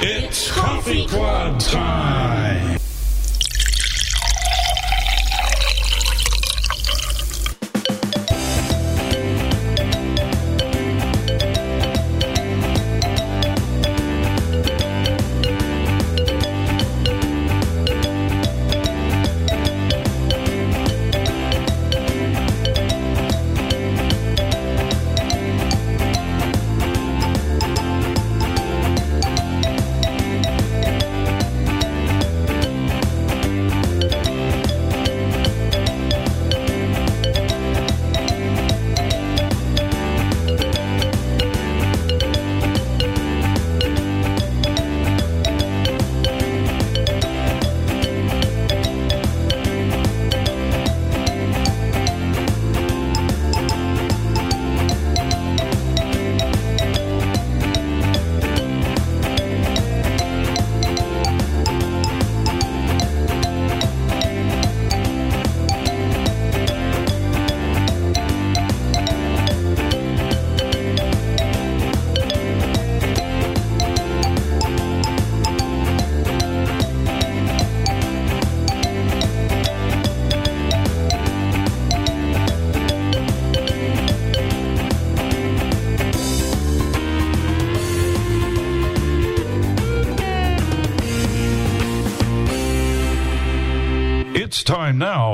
It's Coffee Club time.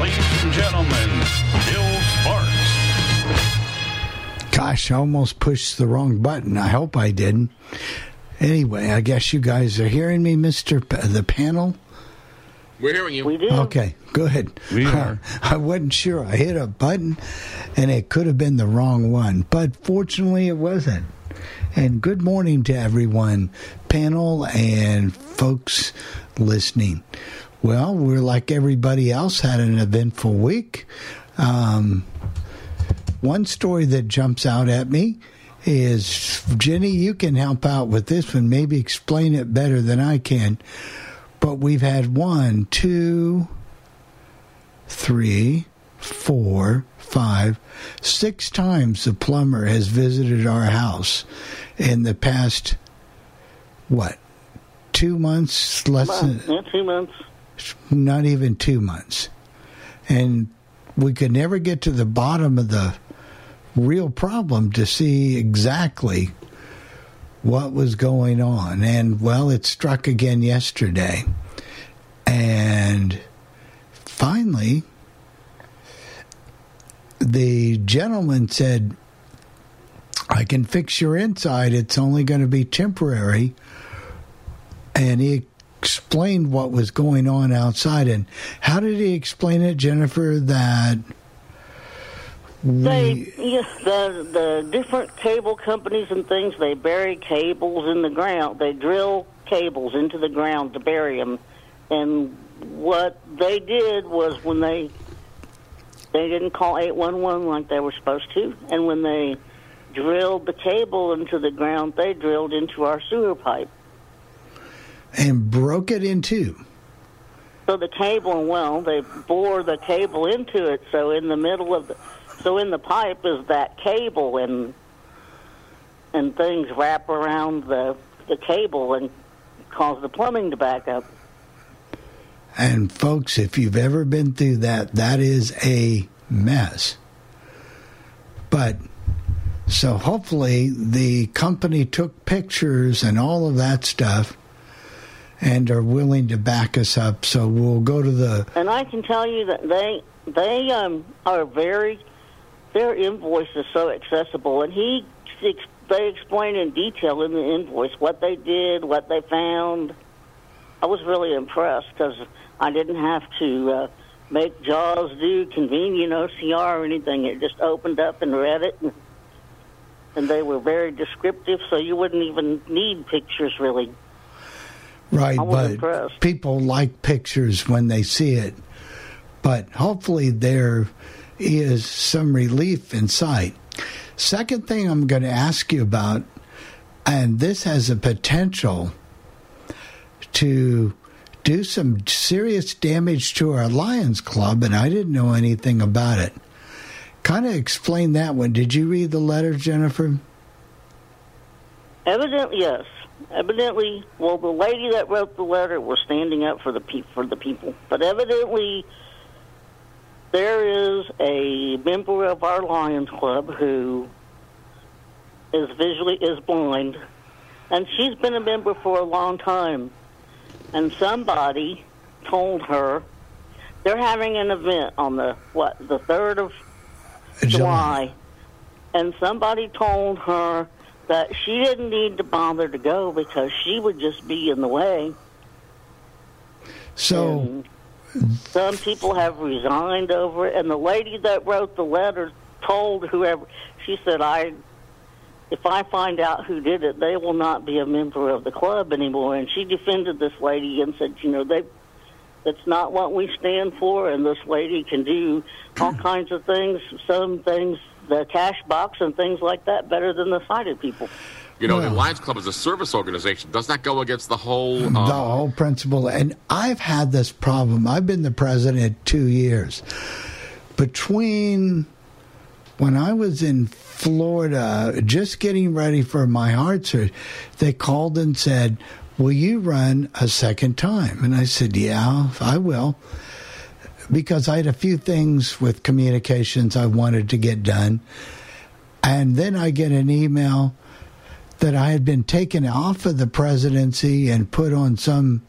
ladies and gentlemen, Bill Sparks. Gosh, I almost pushed the wrong button. I hope I didn't. Anyway, I guess you guys are hearing me, Mister P- the panel. We're hearing you. We do. Okay, good. We are. I wasn't sure. I hit a button, and it could have been the wrong one, but fortunately, it wasn't. And good morning to everyone, panel and folks listening. Well, we're like everybody else, had an eventful week. Um, one story that jumps out at me is Jenny, you can help out with this one, maybe explain it better than I can. But we've had one, two, three, four, five, six times the plumber has visited our house in the past, what, two months, less than Yeah, two months. Not even two months. And we could never get to the bottom of the real problem to see exactly what was going on. And well, it struck again yesterday. And finally, the gentleman said, I can fix your inside. It's only going to be temporary. And he explained what was going on outside. And how did he explain it, Jennifer? That They, yes, the the different cable companies and things. They bury cables in the ground. They drill cables into the ground to bury them. And what they did was when they they didn't call eight one one like they were supposed to, and when they drilled the cable into the ground, they drilled into our sewer pipe. And broke it in two. So the cable, well, they bore the cable into it. So in the middle of the, so in the pipe is that cable, and and things wrap around the the cable and cause the plumbing to back up. And folks, if you've ever been through that, that is a mess. But so hopefully the company took pictures and all of that stuff and are willing to back us up. So we'll go to the. And I can tell you that they they um, are very their invoice is so accessible, and he they explain in detail in the invoice what they did, what they found. I was really impressed because I didn't have to uh, make JAWS do convenient OCR or anything. It just opened up and read it, and, and they were very descriptive, so you wouldn't even need pictures really. Right, but impressed. people like pictures when they see it. But hopefully there is some relief in sight. Second thing I'm going to ask you about, and this has a potential to do some serious damage to our Lions Club, and I didn't know anything about it. Kind of explain that one. Did you read the letter, Jennifer? Evidently, yes. Evidently, well, the lady that wrote the letter was standing up for the pe- for the people, but evidently, there is a member of our Lions Club who is visually is blind, and she's been a member for a long time. And somebody told her they're having an event on the what the third of July, and somebody told her that she didn't need to bother to go because she would just be in the way. So, And some people have resigned over it, and the lady that wrote the letter told whoever she said, "I, if I find out who did it, they will not be a member of the club anymore." And she defended this lady and said, "You know, they." That's not what we stand for, and this lady can do all kinds of things. Some things, the cash box and things like that, better than the sighted people. You know, Well- the Lions Club is a service organization. Does that go against the whole? the Uh, whole principle. And I've had this problem. I've been the president two years. Between when I was in Florida, just getting ready for my heart surgery, they called and said, Will you run a second time? And I said, Yeah, I will. Because I had a few things with communications I wanted to get done. And then I get an email that I had been taken off of the presidency and put on some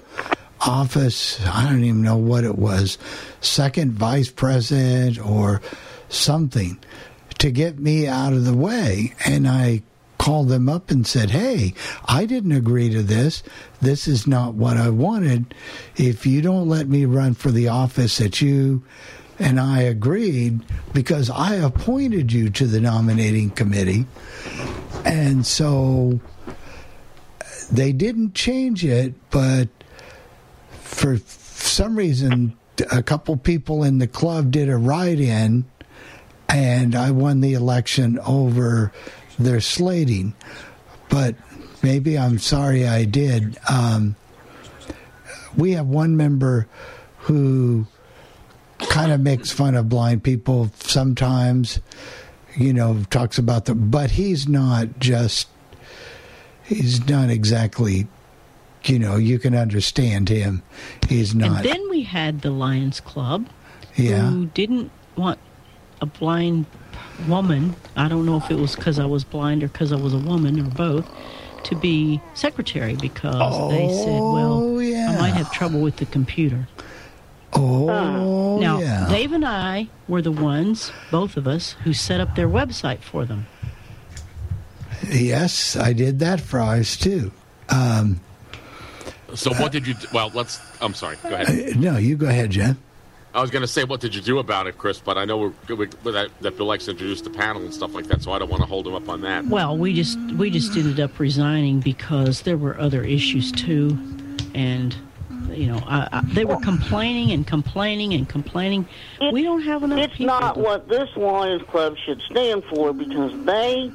office. I don't even know what it was, second vice president or something to get me out of the way. And I called them up and said, Hey, I didn't agree to this. This is not what I wanted. If you don't let me run for the office that you and I agreed, because I appointed you to the nominating committee. And so they didn't change it, but for some reason, a couple people in the club did a write in, and I won the election over their slating. But maybe I'm sorry I did. Um, we have one member who kind of makes fun of blind people sometimes you know, talks about them, but he's not just, he's not exactly, you know, you can understand him. He's not. And then we had the Lions Club, yeah. who didn't want a blind woman. I don't know if it was because I was blind or because I was a woman or both. To be secretary because they said, "Well, Oh, yeah. I might have trouble with the computer." Oh, now, yeah. Dave and I were the ones, both of us, who set up their website for them. yes, I did that for ours too. Um, so what did you? Well, let's. I'm sorry. Go ahead. no, you go ahead, Jen. I was going to say, what did you do about it, Chris? But I know we're, we that, that Bill likes to introduce the panel and stuff like that, so I don't want to hold him up on that. Well, we just we just ended up resigning because there were other issues too, and you know I, I, they were complaining and complaining and complaining. It- we don't have enough It's people. not to- what this Lions Club should stand for because they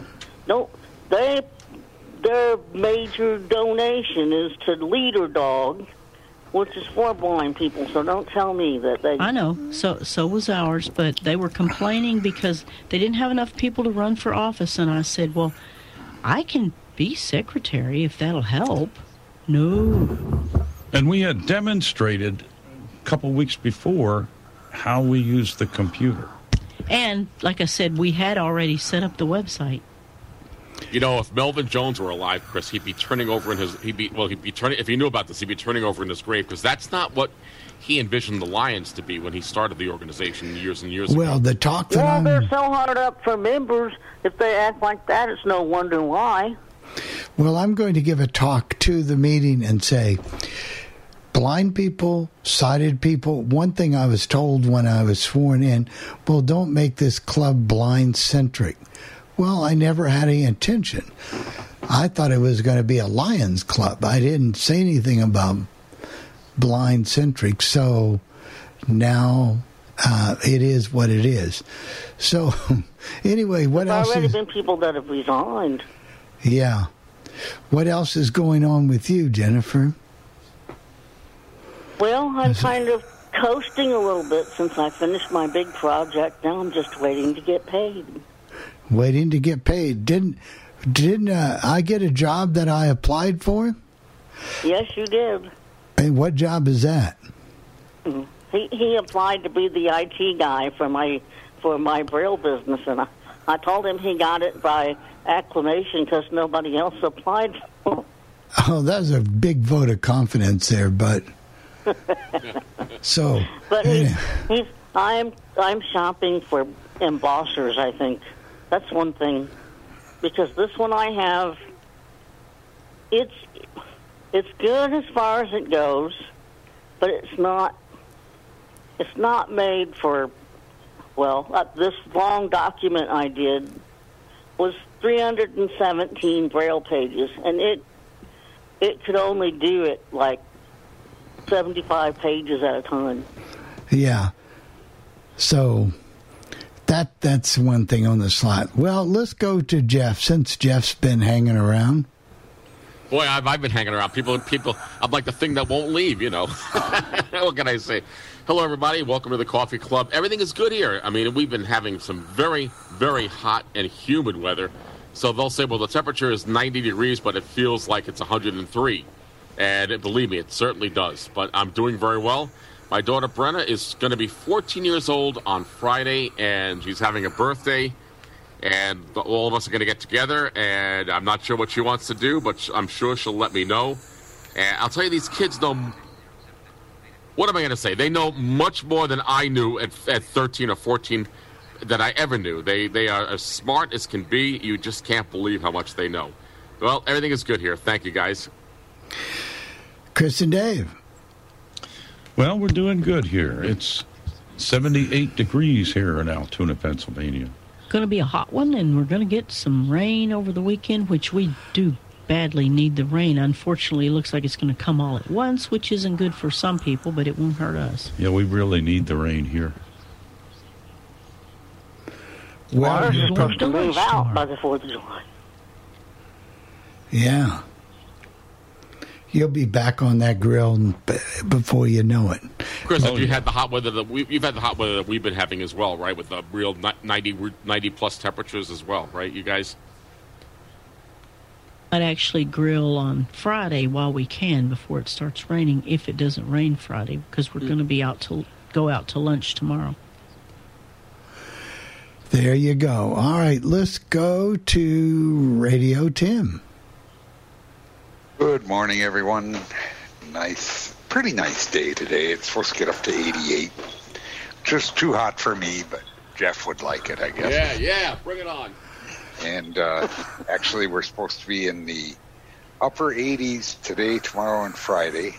don't. They their major donation is to Leader Dog, which is for blind people. So don't tell me that they. I know. So so was ours, but they were complaining because they didn't have enough people to run for office. And I said, "Well, I can be secretary if that'll help." No, And we had demonstrated a couple weeks before how we use the computer. and like I said, we had already set up the website. You know, if Melvin Jones were alive, Chris, he'd be turning over in his. He'd be well. He'd be turning. If he knew about this, he'd be turning over in his grave because that's not what he envisioned the Lions to be when he started the organization years and years Well, ago. Well, the talk that Well, I'm they're so hard up for members. If they act like that, it's no wonder why. well, I'm going to give a talk to the meeting and say, blind people, sighted people. One thing I was told when I was sworn in, well, don't make this club blind centric. Well, I never had any intention. I thought it was going to be a Lions club. I didn't say anything about blind centric. So now uh, it is what it is. So anyway, what There's else? already Is, been people that have resigned. yeah. What else is going on with you, Jennifer? Well, I'm kind of coasting a little bit since I finished my big project. Now I'm just waiting to get paid. Waiting to get paid. Didn't didn't uh, I get a job that I applied for? Yes, you did. And what job is that? He he applied to be the IT guy for my for my braille business, and I I told him he got it by acclamation because nobody else applied. For. Oh, that's a big vote of confidence there, but so But he, yeah. he's I'm I'm shopping for embossers. I think that's one thing because this one I have, it's it's good as far as it goes, but it's not it's not made for well uh, this long document I did was 317 braille pages and it it could only do it like 75 pages at a time. Yeah. So that that's one thing on the slot. Well, let's go to Jeff since Jeff's been hanging around. Boy, I've, I've been hanging around. People, people. I'm like the thing that won't leave. You know. what can I say? Hello, everybody. Welcome to the Coffee Club. Everything is good here. I mean, we've been having some very, very hot and humid weather. So they'll say, well, the temperature is 90 degrees, but it feels like it's 103. And believe me, it certainly does. But I'm doing very well. My daughter Brenna is going to be 14 years old on Friday, and she's having a birthday. And all of us are going to get together, and I'm not sure what she wants to do, but I'm sure she'll let me know. And I'll tell you, these kids know. What am I going to say? They know much more than I knew at, at 13 or 14 that I ever knew. They they are as smart as can be. You just can't believe how much they know. Well, everything is good here. Thank you, guys. Chris and Dave. Well, we're doing good here. It's 78 degrees here in Altoona, Pennsylvania. Going to be a hot one, and we're going to get some rain over the weekend, which we do badly need the rain. Unfortunately, it looks like it's going to come all at once, which isn't good for some people, but it won't hurt us. Yeah, we really need the rain here. Well, Ours is you're supposed to move out by the 4th of July. Yeah. You'll be back on that grill before you know it. Chris, Oh, have you yeah. had the hot weather that we, you've had the hot weather that we've been having as well, right? With the real ni- 90, 90 plus temperatures as well, right? You guys. I'd actually grill on Friday while we can before it starts raining, if it doesn't rain Friday, because we're mm. going to be out to go out to lunch tomorrow. There you go. All right, let's go to Radio Tim. Good morning, everyone. Nice, pretty nice day today. It's supposed to get up to 88. Just too hot for me, but Jeff would like it, I guess. Yeah, yeah, bring it on. And uh, actually, we're supposed to be in the upper 80s today, tomorrow, and Friday.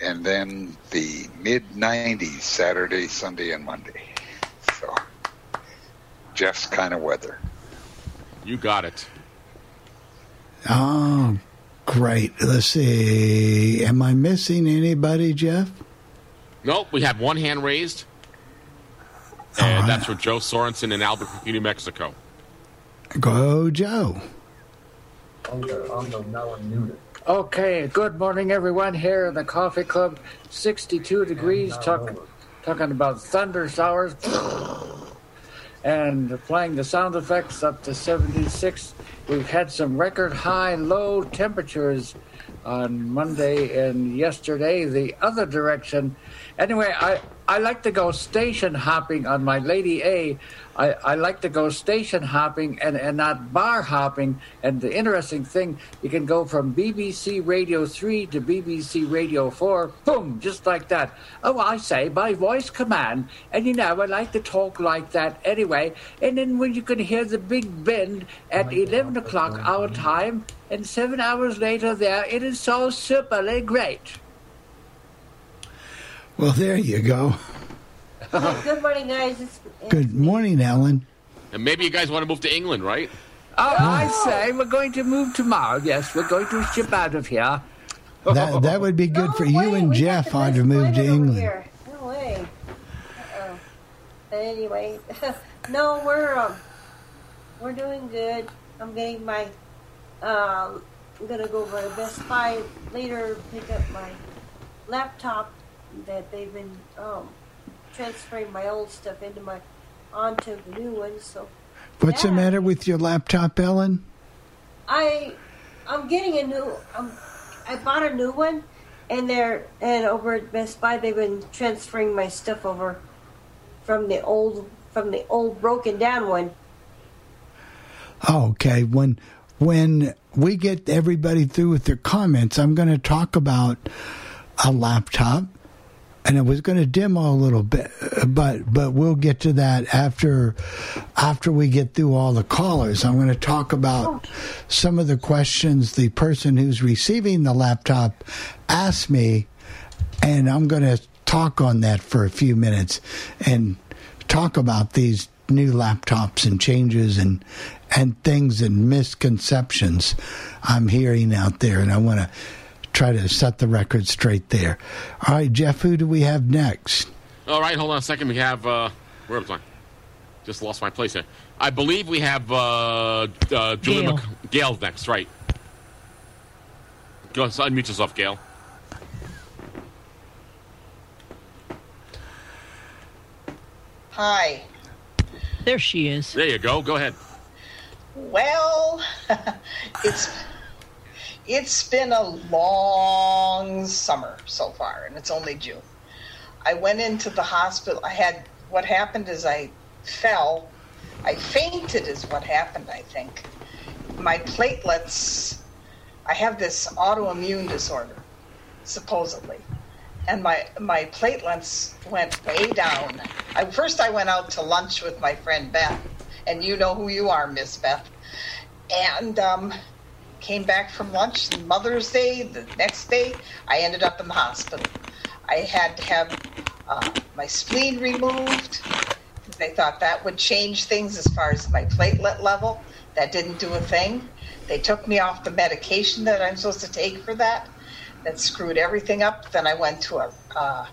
And then the mid 90s Saturday, Sunday, and Monday. So, Jeff's kind of weather. You got it. Oh, great. Let's see. Am I missing anybody, Jeff? Nope, we had one hand raised. And right. that's for Joe Sorensen in Albuquerque, New Mexico. Go, Joe. Okay, good morning, everyone. Here in the coffee club, 62 degrees, talk, talking about thunder showers, and playing the sound effects up to 76. We've had some record high low temperatures on Monday and yesterday, the other direction. Anyway, I, I like to go station hopping on my Lady A. I, I like to go station hopping and, and not bar hopping. And the interesting thing, you can go from BBC Radio 3 to BBC Radio 4, boom, just like that. Oh, I say by voice command. And you know, I like to talk like that anyway. And then when you can hear the Big Ben at 11 o'clock our time, and seven hours later there, it is so superly great. Well, there you go. Good morning, guys. It's, it's Good morning, Ellen. And maybe you guys want to move to England, right? Oh, I say, we're going to move tomorrow. Yes, we're going to ship out of here. That that would be good No for you and we Jeff. the I'd best have to England. here. No way. Uh-uh. But anyway, no, we're um, we're doing good. I'm getting my. Um, I'm gonna go over to Best Buy later, pick up my laptop that they've been um, transferring my old stuff into my onto the new one. So What's the matter with your laptop, Ellen? I I'm getting a new um I bought a new one and they're and over at Best Buy they've been transferring my stuff over from the old from the old broken down one. Okay. When when we get everybody through with their comments, I'm going to talk about a laptop, and I was going to demo a little bit, but but we'll get to that after after we get through all the callers. I'm going to talk about some of the questions the person who's receiving the laptop asked me, and I'm going to talk on that for a few minutes and talk about these new laptops and changes and and things and misconceptions I'm hearing out there, and I want to try to set the record straight there. All right, Jeff, who do we have next? All right, hold on a second. We have uh, where was I? Just lost my place here. I believe we have uh, uh, Julie Gail. Mc- Gail next, right? Go so unmute yourself, Gail. Hi. There she is. There you go. Go ahead. Well, it's it's been a long summer so far, and it's only June. I went into the hospital. I had what happened is I fell. I fainted, is what happened. I think my platelets. I have this autoimmune disorder, supposedly, and my my platelets went way down. I, first, I went out to lunch with my friend Beth, and you know who you are, Miss Beth, and um, came back from lunch. Mother's Day, the next day, I ended up in the hospital. I had to have uh, my spleen removed. They thought that would change things as far as my platelet level. That didn't do a thing. They took me off the medication that I'm supposed to take for that. That screwed everything up. Then I went to a uh,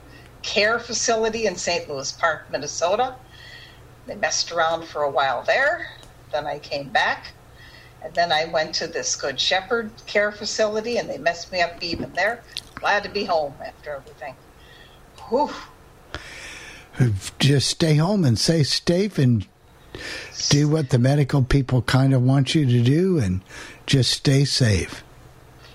care facility in St. Louis Park, Minnesota. They messed around for a while there. Then I came back. And then I went to this Good Shepherd care facility and they messed me up even there. Glad to be home after everything. Whew. Just stay home and stay safe and do what the medical people kind of want you to do and just stay safe.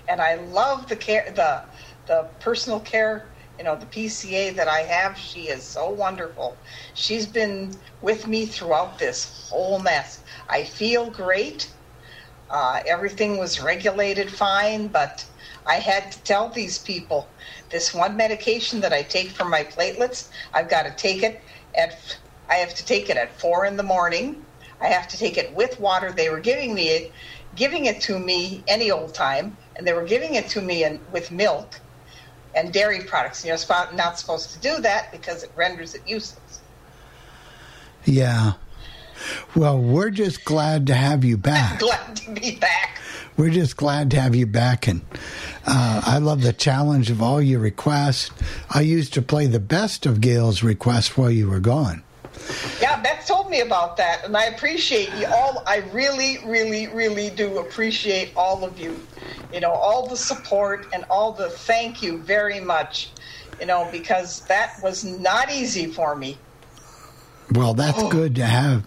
and I love the care, the the personal care. You know, the PCA that I have. She is so wonderful. She's been with me throughout this whole mess. I feel great. Uh, everything was regulated fine, but I had to tell these people this one medication that I take for my platelets. I've got to take it at. I have to take it at four in the morning. I have to take it with water. They were giving me it, giving it to me any old time, and they were giving it to me in, with milk and dairy products. You're not supposed to do that because it renders it useless. Yeah. Well, we're just glad to have you back. Glad to be back. We're just glad to have you back, and uh, I love the challenge of all your requests. I used to play the best of Gail's requests while you were gone. Yeah, Beth told me about that, and I appreciate you all. I really, really, really do appreciate all of you. You know, all the support and all the thank you very much. You know, because that was not easy for me. Well, that's good to have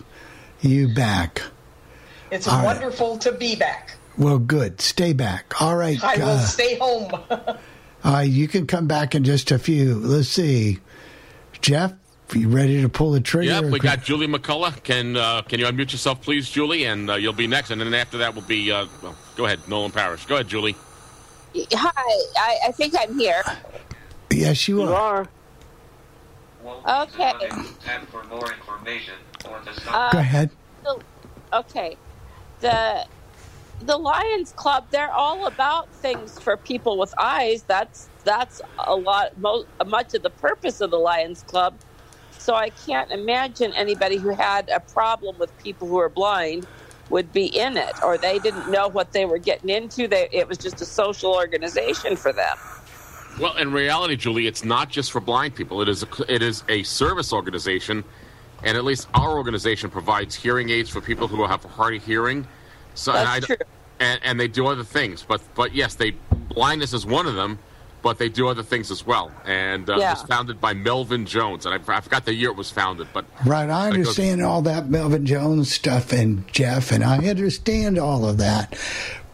you back. It's All right. wonderful to be back. Well, good. Stay back. All right. I will uh, stay home. Uh, you can come back in just a few. Let's see. Jeff, you ready to pull the trigger? Yep, we got Julie McCullough. Can uh, can you unmute yourself, please, Julie? And uh, you'll be next. And then after that will be. Uh, well, go ahead, Nolan Parrish. Go ahead, Julie. Hi, I, I think I'm here. Yes, you You are. are. Okay. And for more information or to Go Uh, ahead. the- okay. The the Lions Club, they're all about things for people with eyes. That's that's a lot mo- much of the purpose of the Lions Club. So I can't imagine anybody who had a problem with people who are blind would be in it or they didn't know what they were getting into. They, it was just a social organization for them. Well, in reality, Julie, it's not just for blind people. It is a, it is a service organization, and at least our organization provides hearing aids for people who have hard of hearing. So and That's I- true. And, and they do other things, but but yes, they blindness is one of them, but they do other things as well. And uh, Yeah. it was founded by Melvin Jones, and I, I forgot the year it was founded, but Right, I That goes- understand all that Melvin Jones stuff and Jeff, and I understand all of that.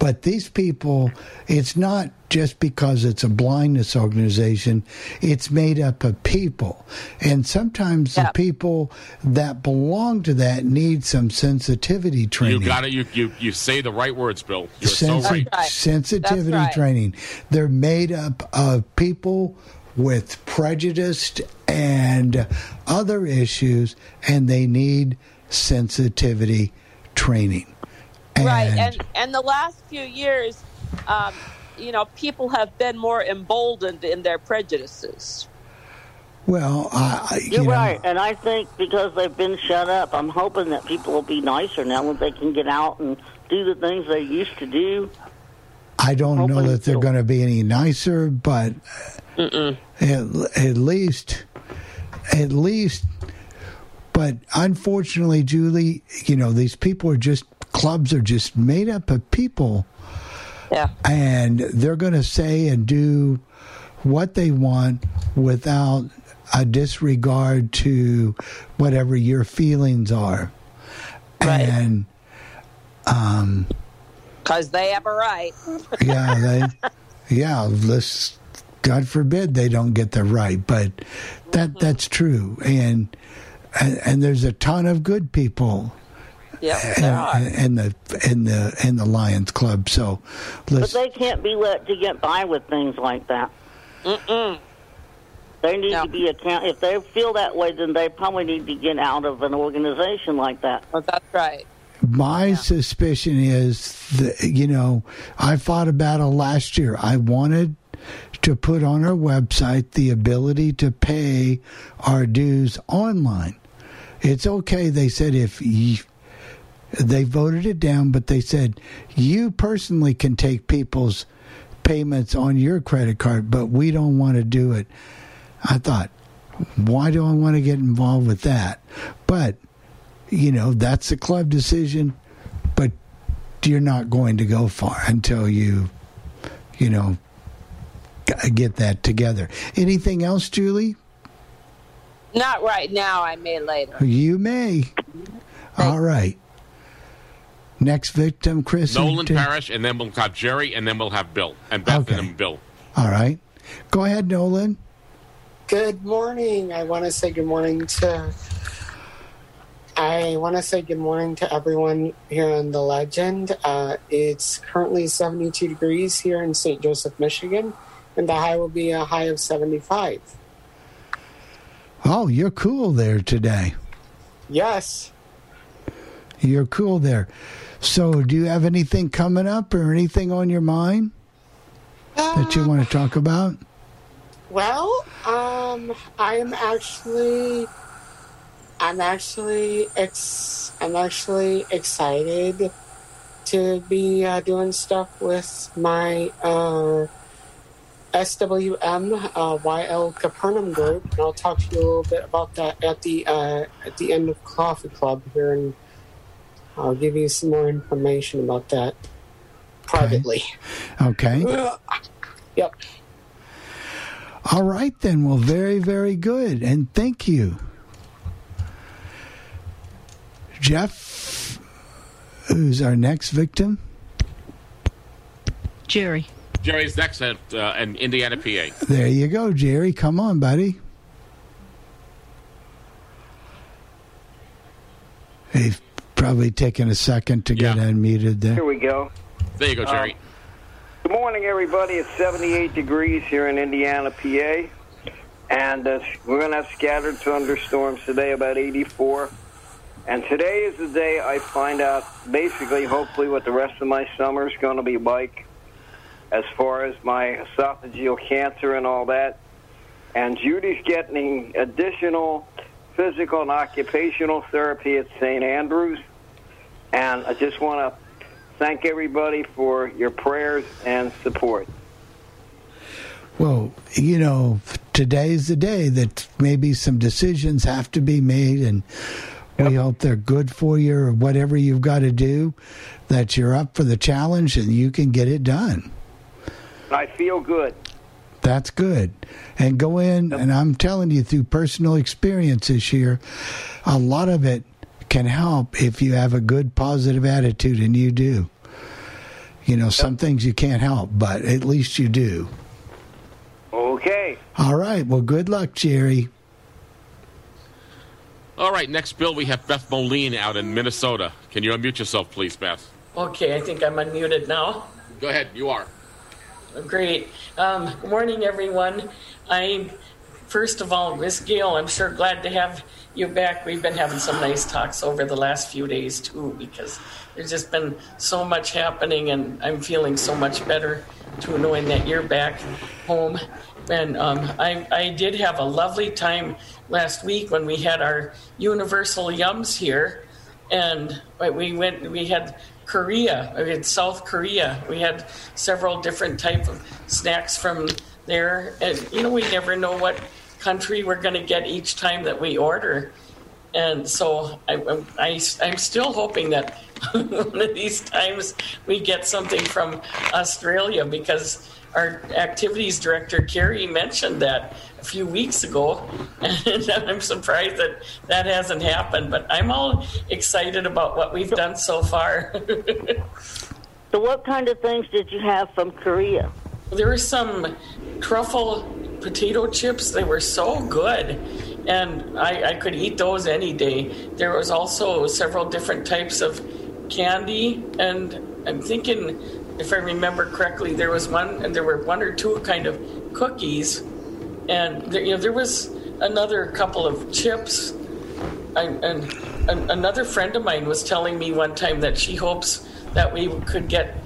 But these people, it's not just because it's a blindness organization, it's made up of people. And sometimes Yeah. the people that belong to that need some sensitivity training. you got it. You, you you say the right words, Bill. You're so Sensi- right. right. sensitivity right. training. They're made up of people with prejudice and other issues, and they need sensitivity training. Right and and the last few years um, you know people have been more emboldened in their prejudices. Well, I, I- you You're know, right, and I think because they've been shut up, I'm hoping that people will be nicer now that they can get out and do the things they used to do. I don't know that they're going to be any nicer, but at, at least, at least, but unfortunately, Julie, you know, these people are just clubs are just made up of people, yeah. And they're going to say and do what they want without a disregard to whatever your feelings are, Right. and um, because they have a right. Yeah, they, yeah. Let's God forbid they don't get the right, but that mm-hmm. that's true, and and, and there's a ton of good people yeah there are in, in the in the in the Lions Club. So But let's they can't be let to get by with things like that. Mm-mm. They need No. to be account. If they feel that way, then they probably need to get out of an organization like that. well, that's right My suspicion is that, you know, I fought a battle last year. I wanted to put on our website the ability to pay our dues online. It's okay, they said, if you, they voted it down, but they said you personally can take people's payments on your credit card, but we don't want to do it. I thought, why do I want to get involved with that? But you know that's a club decision but you're not going to go far until you you know get that together. Anything else julie? Not right now i may later. You may. All right next victim chris Nolan T- Parrish, and then we'll have Jerry, and then we'll have Bill and Beth, Okay. and then Bill. all right go ahead nolan Good morning. I want to say good morning to. I want to say good morning to everyone here on the Legend. Uh, it's currently 72 degrees here in St. Joseph, Michigan, and the high will be a high of 75. oh you're cool there today Yes. you're cool there so do you have anything coming up or anything on your mind that you want to talk about? Well, um, I'm actually, I'm actually, ex- I'm actually excited to be uh, doing stuff with my uh, SWM uh, YL Capernaum group, and I'll talk to you a little bit about that at the uh, at the end of Coffee Club here, and I'll give you some more information about that privately. Okay. okay. yep. All right, then. Well, very, very good. And thank you. Jeff, who's our next victim? Jerry. Jerry's next at uh, an Indiana PA. There you go, Jerry. Come on, buddy. Hey probably taking a second to get unmuted there. Here we go. There you go, Jerry. Um, good morning, everybody. It's 78 degrees here in Indiana, PA. And uh, we're going to have scattered thunderstorms today, about 84. And today is the day I find out, basically, hopefully, what the rest of my summer is going to be like as far as my esophageal cancer and all that. And Judy's getting additional physical and occupational therapy at St. Andrews. And I just want to thank everybody for your prayers and support. Well, you know, today's the day that maybe some decisions have to be made, and we hope they're good for you or whatever you've got to do, that you're up for the challenge and you can get it done. I feel good. That's good. And go in, and I'm telling you through personal experience this year, a lot of it can help if you have a good positive attitude, and you do. You know, some things you can't help, but at least you do. Okay. All right. Well, good luck, Jerry. All right, next bill we have Beth Moline out in Minnesota. Can you unmute yourself, please, Beth? Okay, I think I'm unmuted now. Go ahead, you are. Great. Um, good morning, everyone. I, first of all, Miss Gail, I'm sure glad to have you back. We've been having some nice talks over the last few days, too, because there's just been so much happening, and I'm feeling so much better, too, knowing that you're back home. And um, I, I did have a lovely time last week when we had our Universal Yums here, and we went. We had Korea. We had South Korea. We had several different type of snacks from there, and you know we never know what country we're going to get each time that we order. And so I, I, I'm still hoping that one of these times we get something from Australia because our activities director Carrie mentioned that a few weeks ago, and I'm surprised that that hasn't happened. But I'm all excited about what we've done so far. So, what kind of things did you have from Korea? there were some truffle potato chips. They were so good. And I, I could eat those any day. There was also several different types of candy, and I'm thinking, if I remember correctly, there was one, and there were one or two kind of cookies, and there, you know there was another couple of chips. I, and an, another friend of mine was telling me one time that she hopes that we could get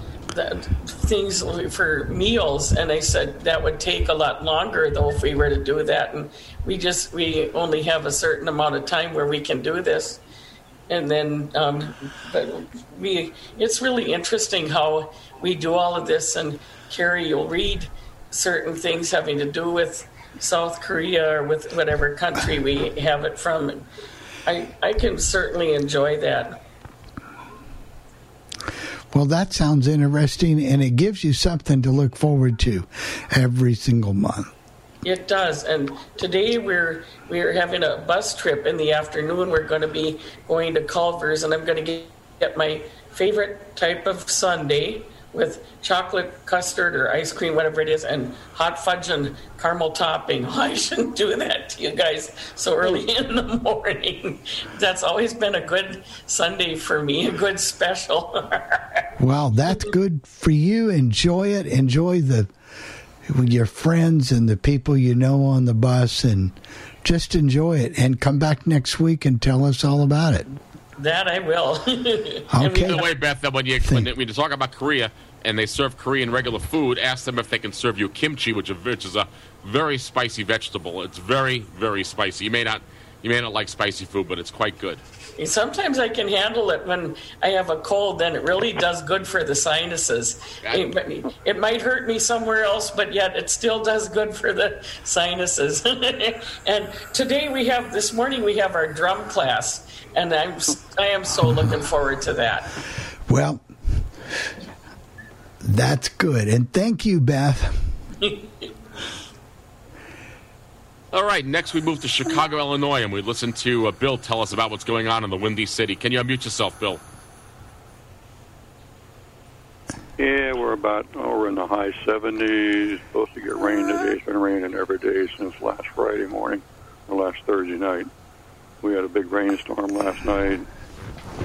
things for meals, and I said that would take a lot longer though if we were to do that, and we just we only have a certain amount of time where we can do this. And then um, but we it's really interesting how we do all of this. And carrie you'll read certain things having to do with south korea or with whatever country we have it from. I i can certainly enjoy that Well, that sounds interesting, and it gives you something to look forward to every single month. It does, and today we're we're having a bus trip in the afternoon. We're going to be going to Culver's, and I'm going to get, my favorite type of sundae with chocolate custard or ice cream, whatever it is, and hot fudge and caramel topping. I shouldn't do that to you guys so early in the morning. That's always been a good sundae for me, a good special. Well, that's good for you. Enjoy it. Enjoy the your friends and the people you know on the bus, and just enjoy it. And come back next week and tell us all about it. That I will. Okay. By the way, Beth, that when you when, when you talk about Korea and they serve Korean regular food, ask them if they can serve you kimchi, which, is- which is a very spicy vegetable. It's very very spicy. You may not you may not like spicy food, but it's quite good. Sometimes I can handle it when I have a cold, then it really does good for the sinuses. It, it might hurt me somewhere else, but yet it still does good for the sinuses. and today we have, this morning we have our drum class, and I'm, I am so looking forward to that. Well, that's good. And thank you, Beth. All right, next we move to Chicago, Illinois, and we listen to uh, Bill tell us about what's going on in the Windy City. Can you unmute yourself, Bill? Yeah, we're about oh, we're in the high 70s. Supposed to get rain today. It's been raining every day since last Friday morning or last Thursday night. We had a big rainstorm last night.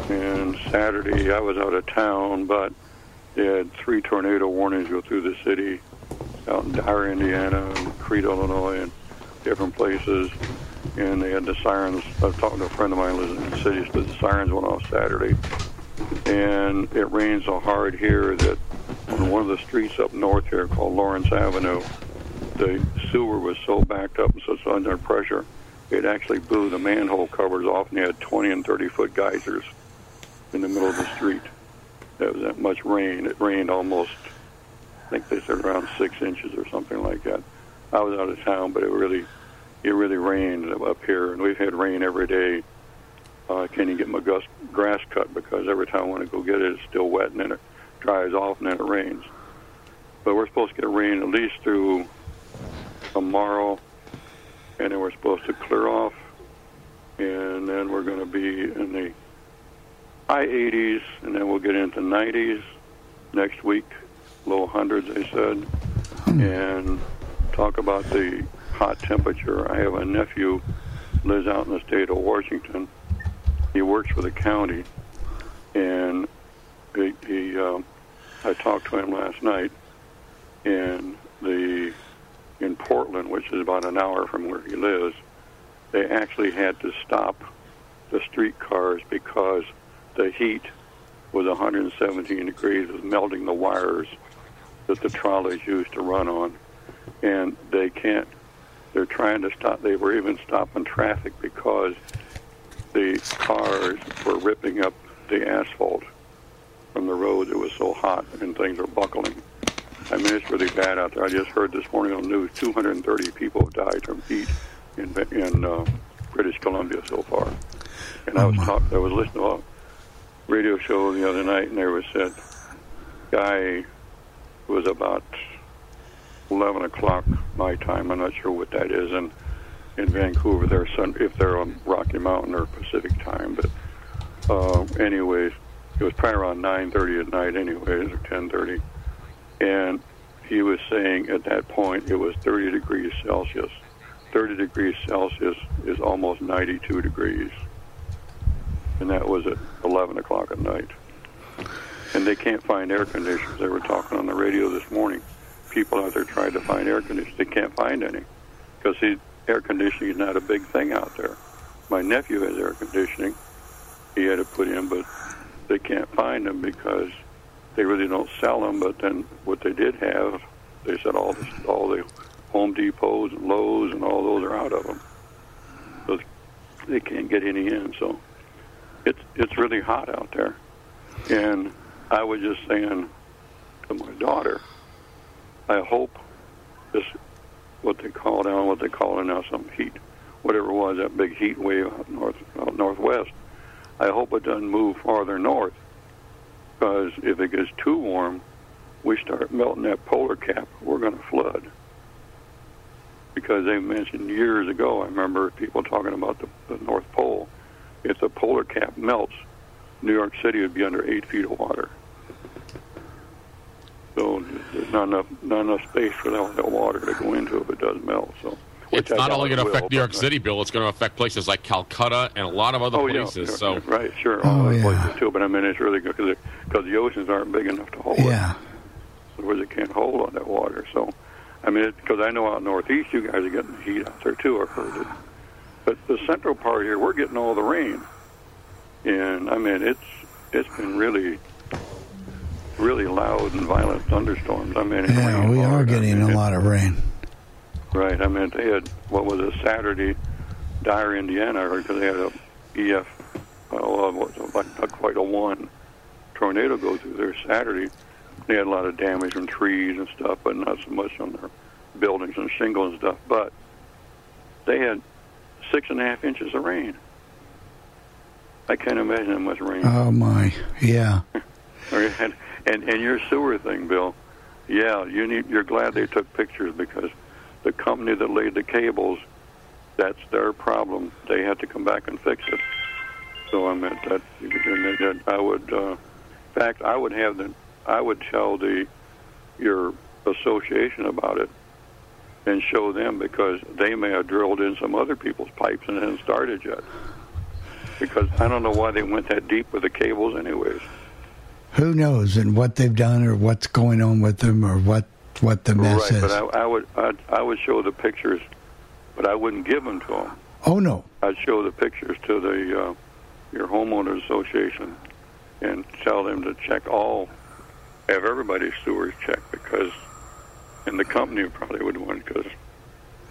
And Saturday, I was out of town, but they had three tornado warnings go through the city out in Dyer, Indiana, and Crete, Illinois, and different places. And they had the sirens. I was talking to a friend of mine who lives in the city, so the sirens went off Saturday. And it rained so hard here that on one of the streets up north here called Lawrence Avenue, the sewer was so backed up and so under pressure, it actually blew the manhole covers off, and they had 20 and 30 foot geysers in the middle of the street. There was that much rain. It rained almost, I think they said around six inches or something like that. I was out of town, but it really, it really rained up here, and we've had rain every day. Uh, I can't even get my gus- grass cut because every time I want to go get it, it's still wet, and then it dries off, and then it rains. But we're supposed to get rain at least through tomorrow, and then we're supposed to clear off, and then we're going to be in the high 80s, and then we'll get into 90s next week, low hundreds, they said, and talk about the hot temperature. I have a nephew lives out in the state of Washington. He works for the county, and he, he um, I talked to him last night, and the in Portland, which is about an hour from where he lives, they actually had to stop the streetcars because the heat was 117 degrees, was melting the wires that the trolleys used to run on, and they can't. They're trying to stop. They were even stopping traffic because the cars were ripping up the asphalt from the road. It was so hot, and things were buckling. I mean, it's really bad out there. I just heard this morning on the news 230 people have died from heat in in uh, British Columbia so far. And I was talk, I was listening to a radio show the other night, and there was said guy was about 11 o'clock my time. I'm not sure what that is, and in Vancouver, they're sun, if they're on Rocky Mountain or Pacific time. But uh, anyways, it was probably around 9:30 at night, anyways, or 10:30 and he was saying at that point it was 30 degrees Celsius. 30 degrees Celsius is almost 92 degrees, and that was at 11 o'clock at night. And they can't find air conditioners. They were talking on the radio this morning. People out there trying to find air conditioners. They can't find any because air conditioning is not a big thing out there. My nephew has air conditioning. He had to put in, but they can't find them because they really don't sell them. But then what they did have, they said all the all the Home Depots and Lowe's and all those are out of them, so they can't get any in. So it's it's really hot out there, and I was just saying to my daughter, I hope this what they call down what they call it now some heat, whatever it was that big heat wave out north out northwest. I hope it doesn't move farther north because if it gets too warm, we start melting that polar cap, we're going to flood. Because they mentioned years ago, I remember people talking about the, the North Pole. If the polar cap melts, New York City would be under eight feet of water. So there's not enough not enough space for that, water to go into if it does melt. So it's I not doubt only going to affect New York but- uh, City, Bill. It's going to affect places like Calcutta and a lot of other Oh, yeah, places. yeah, so right, sure, oh, all those places too. But I mean, it's really good because because the oceans aren't big enough to hold it. Yeah. it. Where they can't hold on that water. So, I mean, because I know out northeast, you guys are getting the heat out there too. I've heard it. But the central part here, we're getting all the rain, and I mean, it's it's been really really loud and violent thunderstorms. I mean, Yeah, we are hard. I getting mean, a lot of rain. Right. I mean, they had what was it Saturday, Dyer, Indiana, because they had a EF, well, uh, what like not quite a one tornado go through there Saturday. They had a lot of damage from trees and stuff, but not so much on their buildings and shingles and stuff. But they had six and a half inches of rain. I can't imagine how much rain. Oh my, yeah. And, and and your sewer thing, Bill. Yeah, you need. You're glad they took pictures because the company that laid the cables, that's their problem. They had to come back and fix it. So I meant that, that I would. Uh, in fact, I would have the. I would tell the your association about it and show them because they may have drilled in some other people's pipes and hadn't started yet. because I don't know why they went that deep with the cables, anyways. Who knows and what they've done or what's going on with them or what what the mess right, is. but I, I would I'd, I would show the pictures, but I wouldn't give them to them. oh no. I'd show the pictures to the uh, your homeowners association and tell them to check all, have everybody's sewers checked because, and the company probably would want because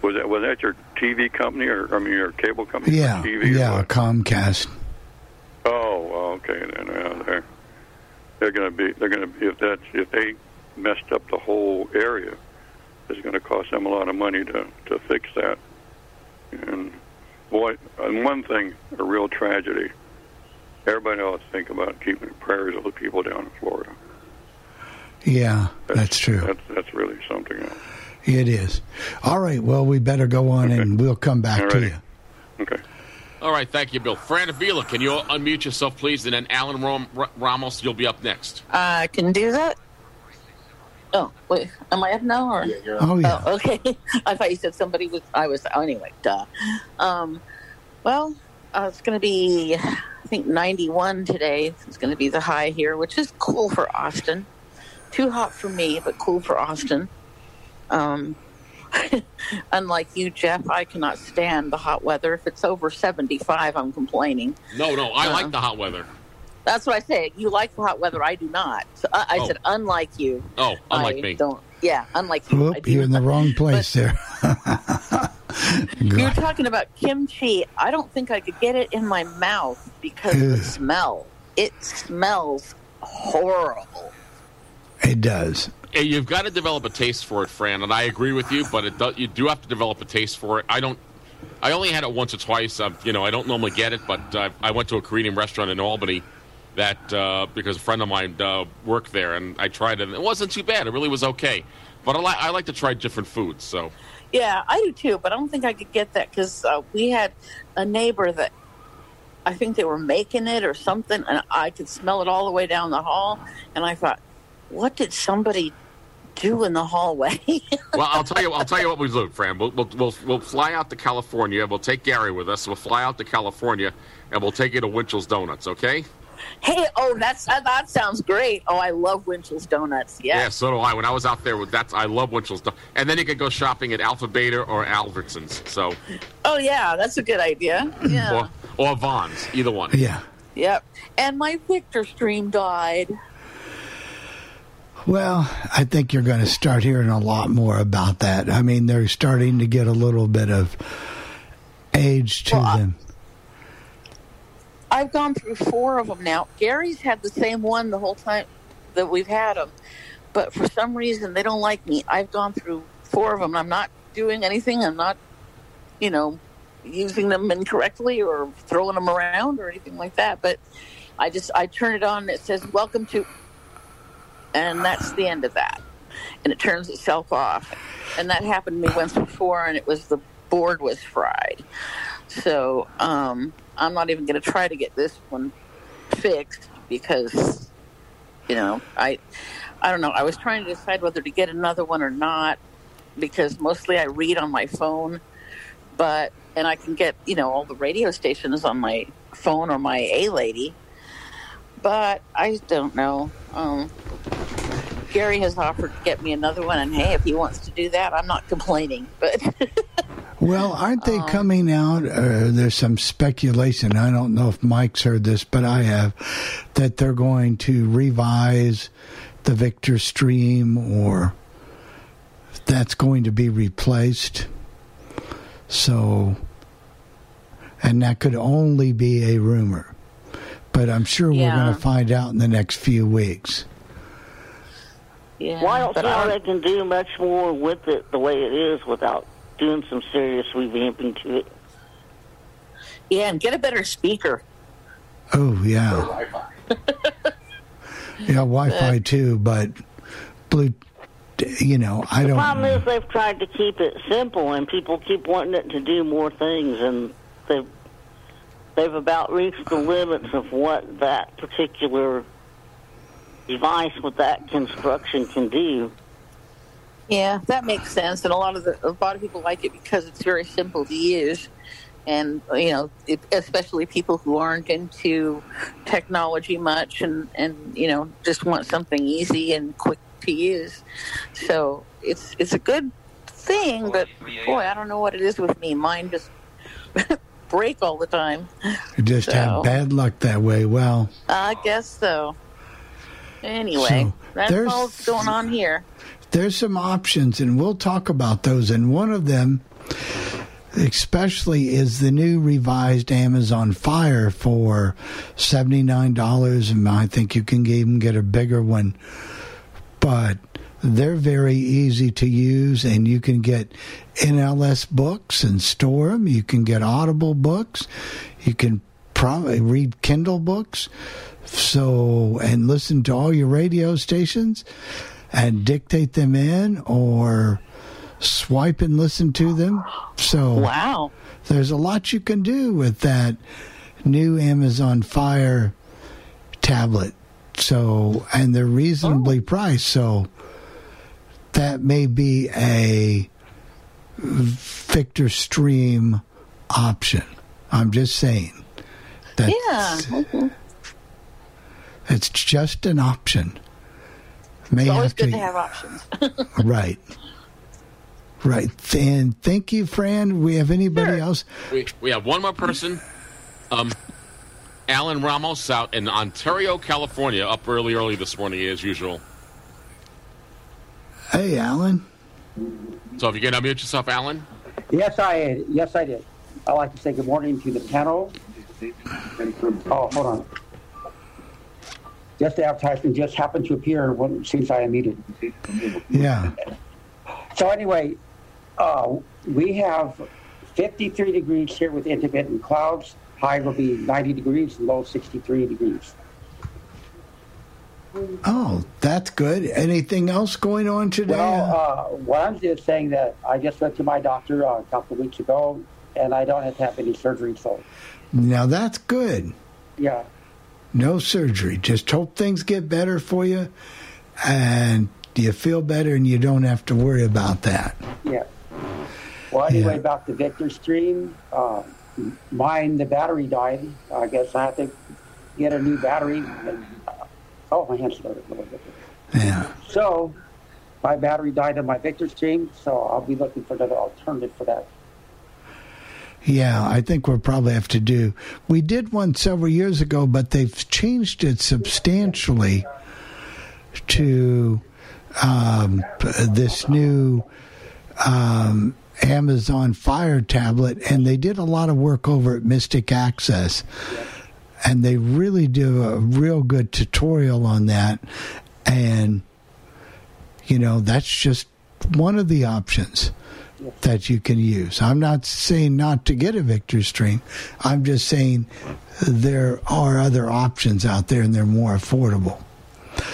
was that was that your TV company or I mean your cable company? Yeah, TV yeah? Comcast. Oh, okay. Then uh, they're they're going to be they're going to be if that if they messed up the whole area, it's going to cost them a lot of money to to fix that. And boy, and one thing, a real tragedy. Everybody else think about keeping prayers of the people down in Florida. Yeah, that's true. That's that's really something else. It is. All right, well, we better go on and we'll come back to you. Okay. All right, thank you, Bill. Fran Avila, can you unmute yourself, please? And then Alan Rom- R- Ramos, you'll be up next. I can do that. Oh wait, am I up now or? Oh, yeah. Oh, okay. I thought you said somebody was. I was. Oh, anyway, duh. Um, well, uh, it's going to be, I think, 91 today. It's going to be the high here, which is cool for Austin. Too hot for me, but cool for Austin. Um, unlike you, Jeff, I cannot stand the hot weather. If it's over 75, I'm complaining. No, no, I Uh, like the hot weather. That's what I say. You like the hot weather. I do not. So I, I Oh. said, unlike you. Oh, unlike I me. Don't. Yeah, unlike you. I Whoop, you're in the wrong place there. You're talking about kimchi. I don't think I could get it in my mouth because of the smell. It smells horrible. It does. Hey, You've got to develop a taste for it, Fran, and I agree with you. But it do, you do have to develop a taste for it. I don't. I only had it once or twice. Uh, you know, I don't normally get it, but uh, I went to a Korean restaurant in Albany that uh, because a friend of mine uh, worked there, and I tried it. and It wasn't too bad. It really was okay. But I, li- I like to try different foods. So Yeah, I do too, but I don't think I could get that because uh, we had a neighbor that I think they were making it or something, and I could smell it all the way down the hall. And I thought, what did somebody do in the hallway? well, I'll tell you. I'll tell you what we do, Fran. We'll, we'll, we'll, we'll fly out to California. We'll take Gary with us. We'll fly out to California, and we'll take you to Winchell's Donuts. Okay? Hey, oh, that's that, that sounds great. Oh, I love Winchell's Donuts. Yeah. Yeah, so do I. When I was out there, with that's I love Winchell's. Donuts. And then you could go shopping at Alpha Beta or Albertsons. So Oh, yeah, that's a good idea. Yeah. or or Vons, either one. Yeah. Yep. And my Victor stream died. Well, I think you're going to start hearing a lot more about that. I mean, they're starting to get a little bit of age to them. I've gone through four of them now. Gary's had the same one the whole time that we've had them, but for some reason they don't like me. I've gone through four of them. I'm not doing anything. I'm not, you know, using them incorrectly or throwing them around or anything like that. But I just I turn it on. It says "Welcome to," and that's the end of that. And it turns itself off. And that happened to me once before, and it was the board was fried. So um, I'm not even going to try to get this one fixed because, you know, I I don't know. I was trying to decide whether to get another one or not because mostly I read on my phone, but and I can get you know all the radio stations on my phone or my A lady, but I don't know. Um, Gary has offered to get me another one, and hey, if he wants to do that, I'm not complaining. But Well, aren't they Um, coming out? Uh, there's some speculation. I don't know if Mike's heard this, but I have that they're going to revise the Victor Stream, or that's going to be replaced. So, and that could only be a rumor, but I'm sure we're going to find out in the next few weeks. yeah, well, I don't but see how they can do much more with it the way it is without doing some serious revamping to it. yeah, and get a better speaker. Oh yeah, yeah, Wi-Fi too, but blue. You know, I the don't. The problem is they've tried to keep it simple, and people keep wanting it to do more things, and they've they've about reached the limits of what that particular device with that construction can do. Yeah, that makes sense, and a lot of the a lot of people like it because it's very simple to use, and you know, it, especially people who aren't into technology much, and and you know, just want something easy and quick to use. So it's it's a good thing, but boy, I don't know what it is with me. Mine just break all the time. You just So- have bad luck that way. Well, I guess so. Anyway, So, that's all going on here. There's some options, and we'll talk about those. And one of them, especially, is the new revised Amazon Fire for seventy nine dollars, and I think you can even get a bigger one. But they're very easy to use, and you can get NLS books and store them. You can get Audible books. You can probably read Kindle books. So, and listen to all your radio stations and dictate them in or swipe and listen to them. So, wow. There's a lot you can do with that new Amazon Fire tablet. So, and they're reasonably oh. priced. So, that may be a Victor Stream option. I'm just saying. That's, yeah. It's just an option. May It's always have good to, to have options. right. Right. And thank you, Fran. We have anybody else? We, we have one more person. Um, Alan Ramos out in Ontario, California, up early, early this morning as usual. Hey, Alan. So if you can unmute yourself, Alan. Yes, I yes I did. I'd like to say good morning to the panel. Oh, hold on. Just the advertisement just happened to appear when, since I unmuted. Yeah. So anyway, uh, we have 53 degrees here with intermittent clouds. High will be 90 degrees, low 63 degrees. Oh, that's good. Anything else going on today? Well, uh, what I'm just saying that I just went to my doctor uh, a couple of weeks ago, and I don't have to have any surgery. So, now that's good. yeah, No surgery. Just hope things get better for you and you feel better and you don't have to worry about that. yeah. Well, anyway, Yeah. about the Victor Stream, uh, mine the battery died. I guess I have to get a new battery. And, oh, my hand's started a little bit. Yeah. So, my battery died on my Victor Stream, so I'll be looking for another alternative for that. Yeah, I think we'll probably have to do. We did one several years ago, but they've changed it substantially to um, this new um, Amazon Fire tablet, and they did a lot of work over at Mystic Access, and they really do a real good tutorial on that, and you know that's just one of the options that you can use. I'm not saying not to get a Victor Stream. I'm just saying there are other options out there and they're more affordable.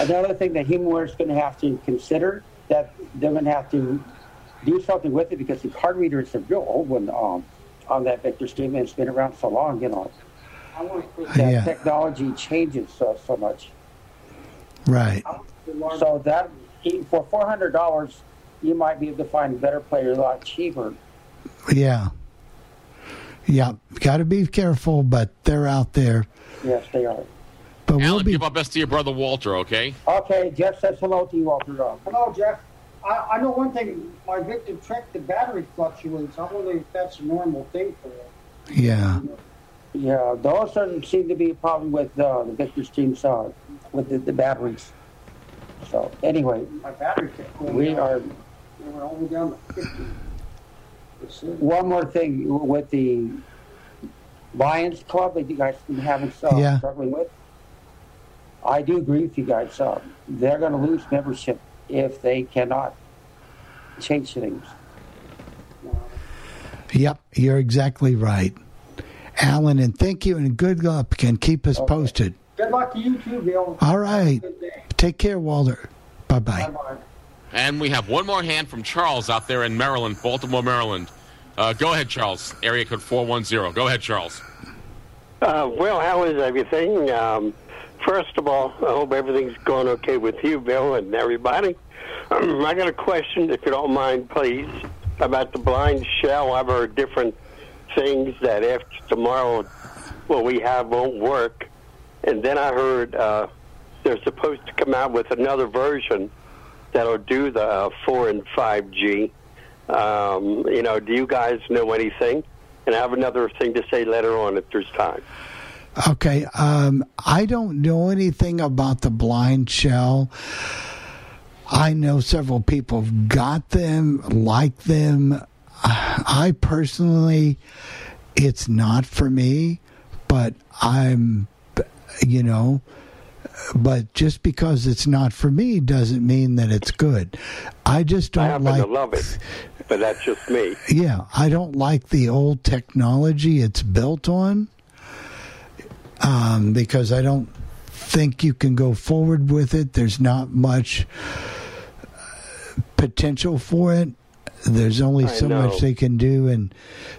Another thing that HumanWare is going to have to consider that they're going to have to do something with it because the card reader is a real old one um, on that Victor Stream and it's been around so long, you know. That Yeah. technology changes so, so much. Right. So that for four hundred dollars, you might be able to find a better player a lot cheaper. Yeah. Yeah. Got to be careful, but they're out there. Yes, they are. But we'll Alan, be give our best to your brother Walter, okay? Okay, Jeff says hello to you, Walter. Hello, Jeff. I, I know one thing. My Victor Trek, the battery fluctuates. I wonder if that's a normal thing for it. Yeah. Yeah, those don't seem to be a problem with uh, the Victor's Streams uh, with the, the batteries. So anyway, My battery kept going we down. are. Were all the way down to 50. One more thing with the Lions Club that you guys been having uh, Yeah. struggling with. I do agree with you guys. Uh, they're going to lose membership if they cannot change things. Yep, you're exactly right. Alan, and thank you and good luck and keep us posted. Good luck to you too, Bill. All right. Take care, Walter. Bye bye. And we have one more hand from Charles out there in Maryland, Baltimore, Maryland. Uh, go ahead, Charles. Area code 410. Go ahead, Charles. Uh, well, how is everything? Um, first of all, I hope everything's going okay with you, Bill, and everybody. I got a question, if you don't mind, please, about the blind shell. I've heard different things that after tomorrow, what we have won't work. And then I heard uh, they're supposed to come out with another version that'll do the uh, 4 and 5G. Um, you know, do you guys know anything? And I have another thing to say later on if there's time. Okay, um, I don't know anything about the BlindShell. I know several people have got them, like them. I personally, it's not for me, but I'm, you know, but just because it's not for me doesn't mean that it's good. I just don't happen like. to love it, but that's just me. Yeah, I don't like the old technology it's built on um, because I don't think you can go forward with it. There's not much potential for it. There's only I so know. much they can do, and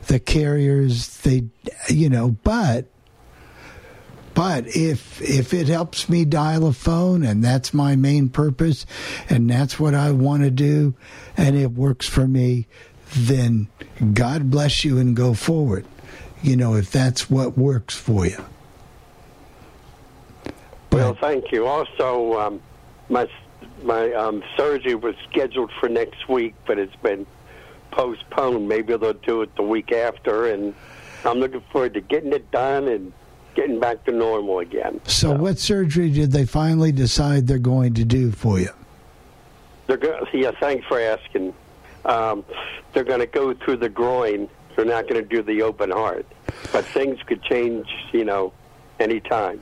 the carriers, they, you know, but. But if if it helps me dial a phone and that's my main purpose and that's what I want to do and it works for me, then God bless you and go forward. You know, if that's what works for you. Well, thank you. Also, um, my my um, surgery was scheduled for next week, but it's been postponed. Maybe they'll do it the week after, and I'm looking forward to getting it done and getting back to normal again. So, what surgery did they finally decide they're going to do for you? They're go- yeah. Thanks for asking. Um, they're going to go through the groin. They're not going to do the open heart, but things could change. You know, anytime.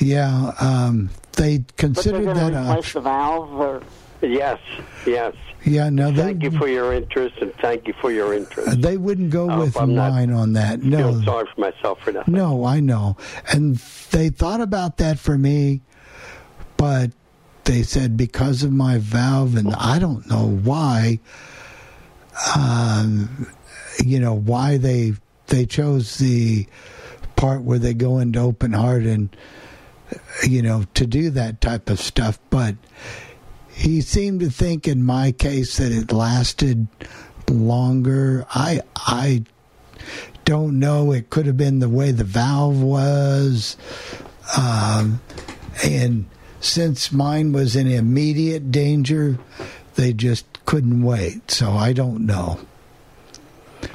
Yeah, um, they But considered they're that gonna a replace the valve or Yes, yes. Yeah. No, they Thank you for your interest, and thank you for your interest. they wouldn't go I with mine on that. No, sorry for myself for nothing. No, I know. And they thought about that for me, but they said because of my valve, and I don't know why. Um, you know why they they chose the part where they go into open heart and you know to do that type of stuff, but he seemed to think in my case that it lasted longer. I I don't know. It could have been the way the valve was. Um, and since mine was in immediate danger, they just couldn't wait. So I don't know.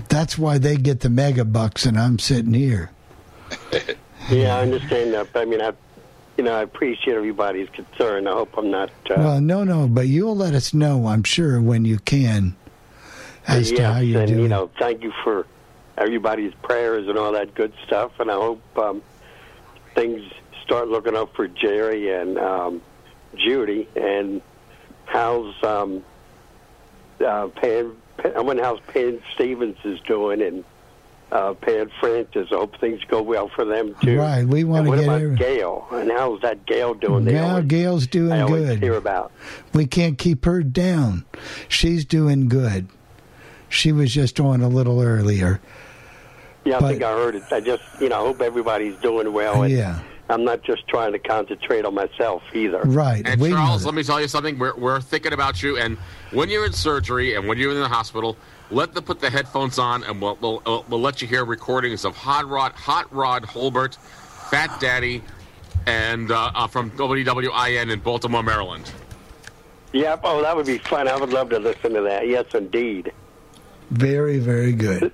That's why they get the mega bucks and I'm sitting here. Yeah, I understand that. But I mean, I, you know, I appreciate everybody's concern. I hope I'm not. Uh, Well, no, no, but you'll let us know, I'm sure, when you can, as to how you're and doing. you know, thank you for everybody's prayers and all that good stuff. And I hope um, things start looking up for Jerry and um, Judy and how's um, uh, Pan. Pan I wonder how Pan Stevens is doing and. Uh, Pan Francis. I hope things go well for them too. Right, we want to get. what about every- Gail? And how's that Gail doing? They now always- Gail's doing I good. hear about. We can't keep her down. She's doing good. She was just on a little earlier. Yeah, I But- think I heard it. I just, you know, I hope everybody's doing well. And Yeah. I'm not just trying to concentrate on myself either. Right. And we Charles, let me tell you something. We're, we're thinking about you. And when you're in surgery and when you're in the hospital, let them put the headphones on, and we'll we'll, uh, we'll let you hear recordings of Hot Rod, Hot Rod Hulbert, Fat Daddy, and uh, uh, from WWIN in Baltimore, Maryland. Yep. Oh, that would be fun. I would love to listen to that. Yes, indeed. Very, very good.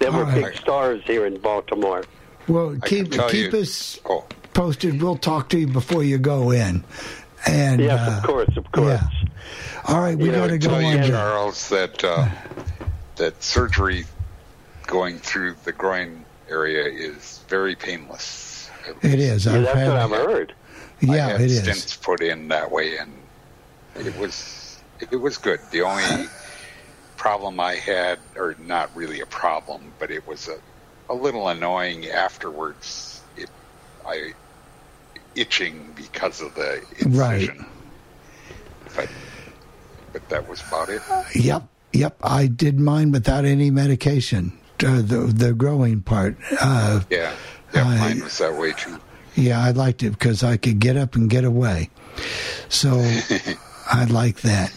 They were All right. big stars here in Baltimore. Well, I keep can keep you- us posted. We'll talk to you before you go in. And yes, uh, of course, of course. yeah. All right, we got to go tell you, on. Charles, that uh, that surgery going through the groin area is very painless. It is. I've had, heard. I Yeah, had it is. stents put in that way, and it was it was good. The only problem I had, or not really a problem, but it was a a little annoying afterwards. It I itching because of the Right. incision, but but that was about it. Yep, yep. I did mine without any medication. Uh, the the growing part. Uh, Yeah, yeah, I- mine was that way too. yeah, I liked it because I could get up and get away. So I like that.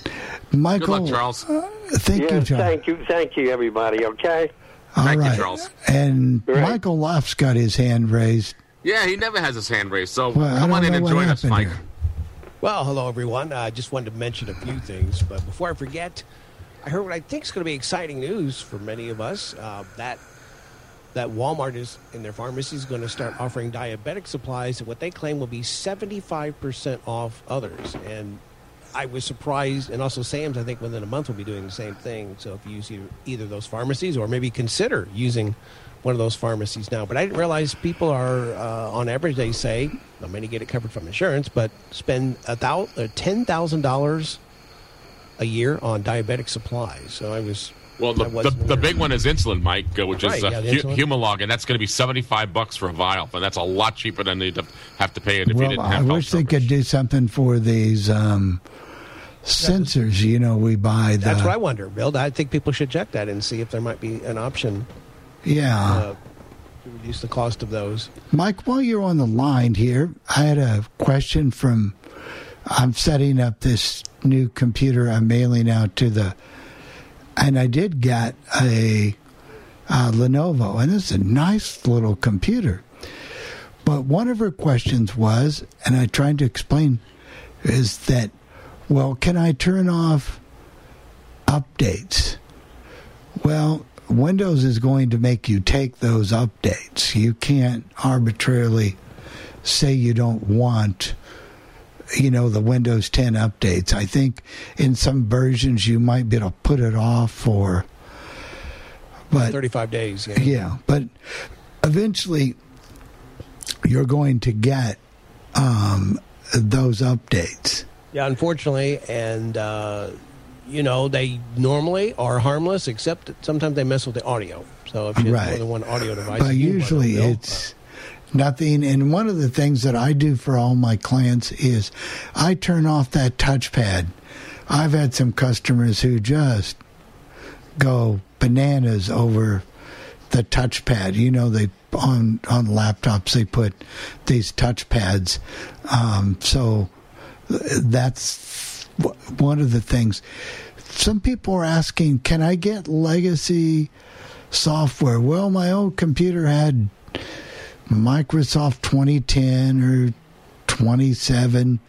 Michael, Good luck, Charles. thank yes, you, John. Thank you. Thank you, everybody. Okay. All Thank right. you, Charles. And Michael Loft's got his hand raised. Yeah, he never has his hand raised. So Well, come on in and join us, Mike. here. Well, hello everyone. I just wanted to mention a few things, but before I forget, I heard what I think is going to be exciting news for many of us. Uh, that that Walmart is in their pharmacies going to start offering diabetic supplies at what they claim will be seventy five percent off others. And I was surprised, and also Sam's. I think within a month will be doing the same thing. So if you use either, either those pharmacies, or maybe consider using one of those pharmacies now. But I didn't realize people are, uh, on average, they say, now many get it covered from insurance, but spend a thou- uh, ten thousand dollars a year on diabetic supplies. So I was Well, the, I the, the big one is insulin, Mike, uh, which is Right, uh, yeah, Hu- Humalog, and that's going to be seventy-five bucks for a vial, and that's a lot cheaper than they'd have to pay it if you Well, didn't I have health wish they could do something for these um, sensors. You know, we buy the. That's what I wonder, Bill. I think people should check that and see if there might be an option Yeah. uh, to reduce the cost of those. Mike, while you're on the line here, I had a question from. I'm setting up this new computer I'm mailing out to the. And I did get a, uh Lenovo, and it's a nice little computer. But one of her questions was, and I tried to explain, is that, well, can I turn off updates? Well, Windows is going to make you take those updates. You can't arbitrarily say you don't want, you know, the Windows 10 updates. I think in some versions you might be able to put it off for, but 35 days. Yeah. yeah, but eventually you're going to get um, those updates. Yeah, unfortunately, and uh, you know they normally are harmless, except sometimes they mess with the audio. So if you have Right. more than one audio device, But usually it's nothing. And one of the things that I do for all my clients is I turn off that touchpad. I've had some customers who just go bananas over the touchpad. You know, they on on laptops they put these touchpads. Um, so that's one of the things. Some people are asking, "Can I get legacy software?" Well, my old computer had Microsoft 2010 or 27.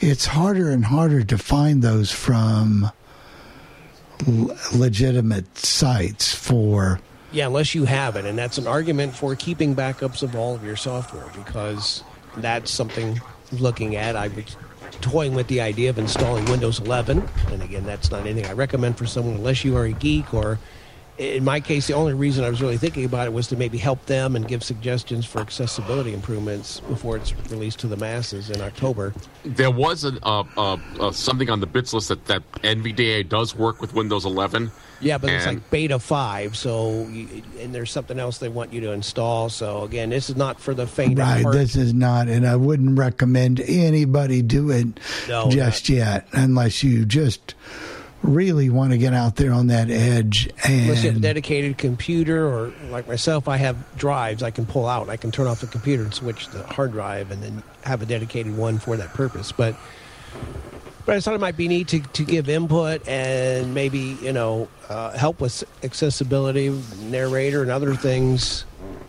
It's harder and harder to find those from legitimate sites for Yeah, unless you have it, and that's an argument for keeping backups of all of your software because that's something looking at. I was toying with the idea of installing Windows 11, and again, that's not anything I recommend for someone unless you are a geek or. In my case, the only reason I was really thinking about it was to maybe help them and give suggestions for accessibility improvements before it's released to the masses in October. There was uh, something on the bits list that, that NVDA does work with Windows 11. Yeah, but it's like beta five, so you, and there's something else they want you to install. So again, this is not for the faint of Right, heart. this is not, and I wouldn't recommend anybody do it No, just yet, unless you just really want to get out there on that edge. Unless you have a And dedicated computer, or like myself, I have drives I can pull out. I can turn off the computer and switch the hard drive, and then have a dedicated one for that purpose. But but I thought it might be neat to, to give input and maybe you know uh, help with accessibility, narrator, and other things.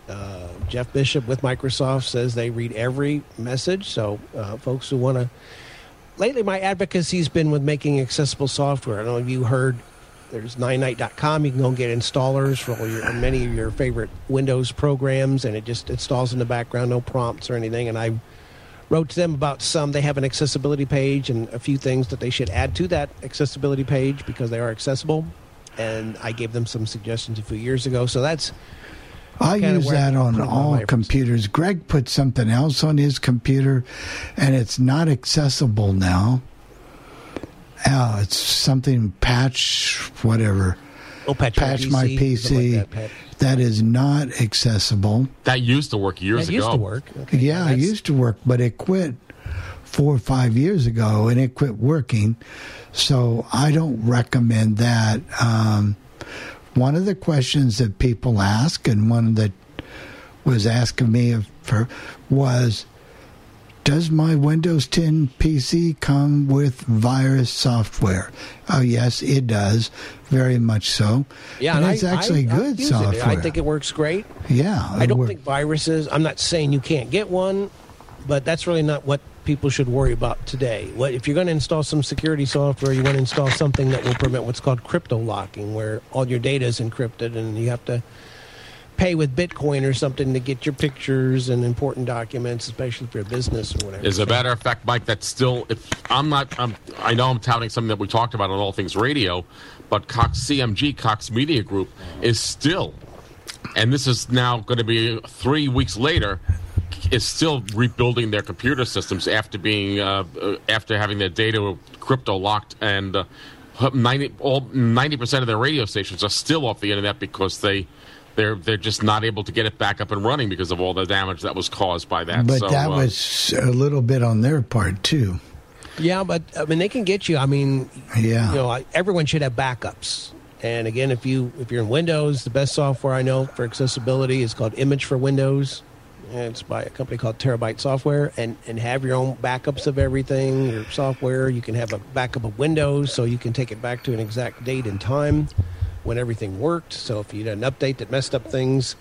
Uh, Jeff Bishop with Microsoft says they read every message, so uh, folks who want to. Lately, my advocacy's been with making accessible software. I don't know if you heard. There's ninite.com. You can go and get installers for all your many of your favorite Windows programs, and it just installs in the background, no prompts or anything. And I wrote to them about some. They have an accessibility page and a few things that they should add to that accessibility page because they are accessible. And I gave them some suggestions a few years ago. So that's I use that on all efforts. computers. Greg put something else on his computer, and it's not accessible now. Uh, it's something patch whatever. Oh, patch my my PC, like that, Pat. That is not accessible. That used to work years That ago. used to work. Okay, yeah, it used to work, but it quit four or five years ago, and it quit working. So I don't recommend that. Um, one of the questions that people ask, and one that was asked of me of- for, was, does my Windows 10 PC come with virus software? Oh, yes, it does. Very much so. Yeah, and and it's I- actually I- I good it. software. I think it works great. yeah, I don't think viruses. I'm not saying you can't get one, but that's really not what people should worry about today. What if you're going to install some security software? You want to install something that will prevent what's called crypto locking, where all your data is encrypted and you have to pay with Bitcoin or something to get your pictures and important documents, especially for you're business or whatever. As a matter of fact, Mike, that's still. If I'm not, I'm, I know I'm touting something that we talked about on All Things Radio, but Cox CMG, Cox Media Group, is still, and this is now going to be three weeks later, is still rebuilding their computer systems after being uh, uh, after having their data crypto locked and. Uh, 90 all 90% of their radio stations are still off the internet because they they're they're just not able to get it back up and running because of all the damage that was caused by that. but so, that uh, was a little bit on their part too. Yeah, but I mean, they can get you. I mean, Yeah. you know, I- everyone should have backups. And again, if you if you're in Windows, the best software I know for accessibility is called Image for Windows. And It's by a company called Terabyte Software, and and have your own backups of everything. Your software, you can have a backup of Windows, so you can take it back to an exact date and time when everything worked. So if you had an update that messed up things,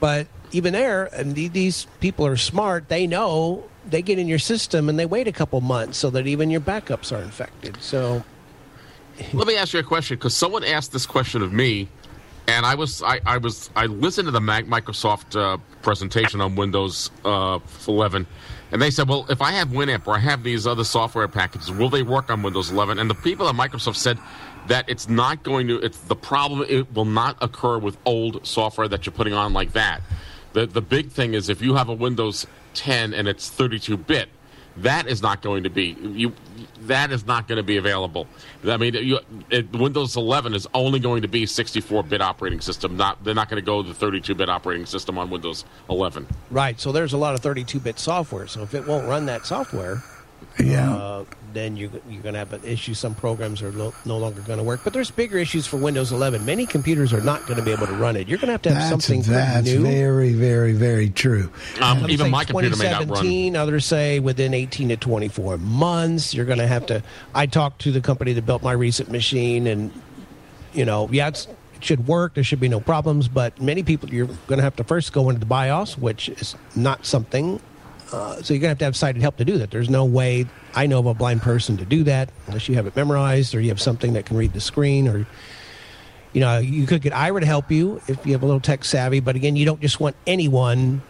but even there, and these people are smart. They know they get in your system and they wait a couple months so that even your backups are infected. So Let me ask you a question because someone asked this question of me, and I was I, I was I listened to the Mac, Microsoft uh, presentation on Windows uh, 11, and they said, well, if I have Winamp or I have these other software packages, will they work on Windows 11? And the people at Microsoft said that it's not going to. It's the problem. It will not occur with old software that you're putting on like that. The the big thing is if you have a Windows 10 and it's 32 bit that is not going to be you that is not going to be available i mean you, it, windows 11 is only going to be 64-bit operating system not they're not going to go the 32-bit operating system on windows 11 right, so there's a lot of 32-bit software. So if it won't run that software, Yeah. uh, then you, you're going to have an issue. Some programs are no, no longer going to work. But there's bigger issues for Windows 11. Many computers are not going to be able to run it. You're going to have to have That's something pretty that's new. very very very true. um, even say my computer may not run 2017, Others say within 18 to 24 months. You're going to have to. I talked to the company that built my recent machine, and you know, yeah, it's, it should work. There should be no problems. But many people, you're going to have to first go into the BIOS, which is not something. Uh, so you're going to have to have sighted help to do that. There's no way I know of a blind person to do that unless you have it memorized or you have something that can read the screen or you know, you could get Aira to help you if you have a little tech savvy, but again, you don't just want anyone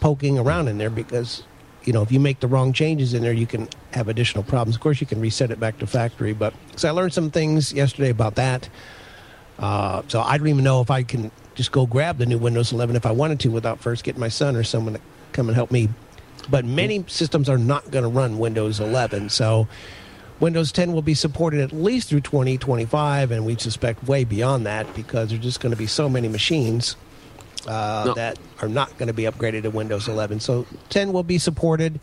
poking around in there because, you know, if you make the wrong changes in there, you can have additional problems. Of course, you can reset it back to factory, but so I learned some things yesterday about that. Uh, so I don't even know if I can just go grab the new Windows 11 if I wanted to without first getting my son or someone to come and help me. But many systems are not going to run Windows 11, so Windows 10 will be supported at least through 2025, and we suspect way beyond that because there's just going to be so many machines uh, No. that are not going to be upgraded to Windows 11. So 10 will be supported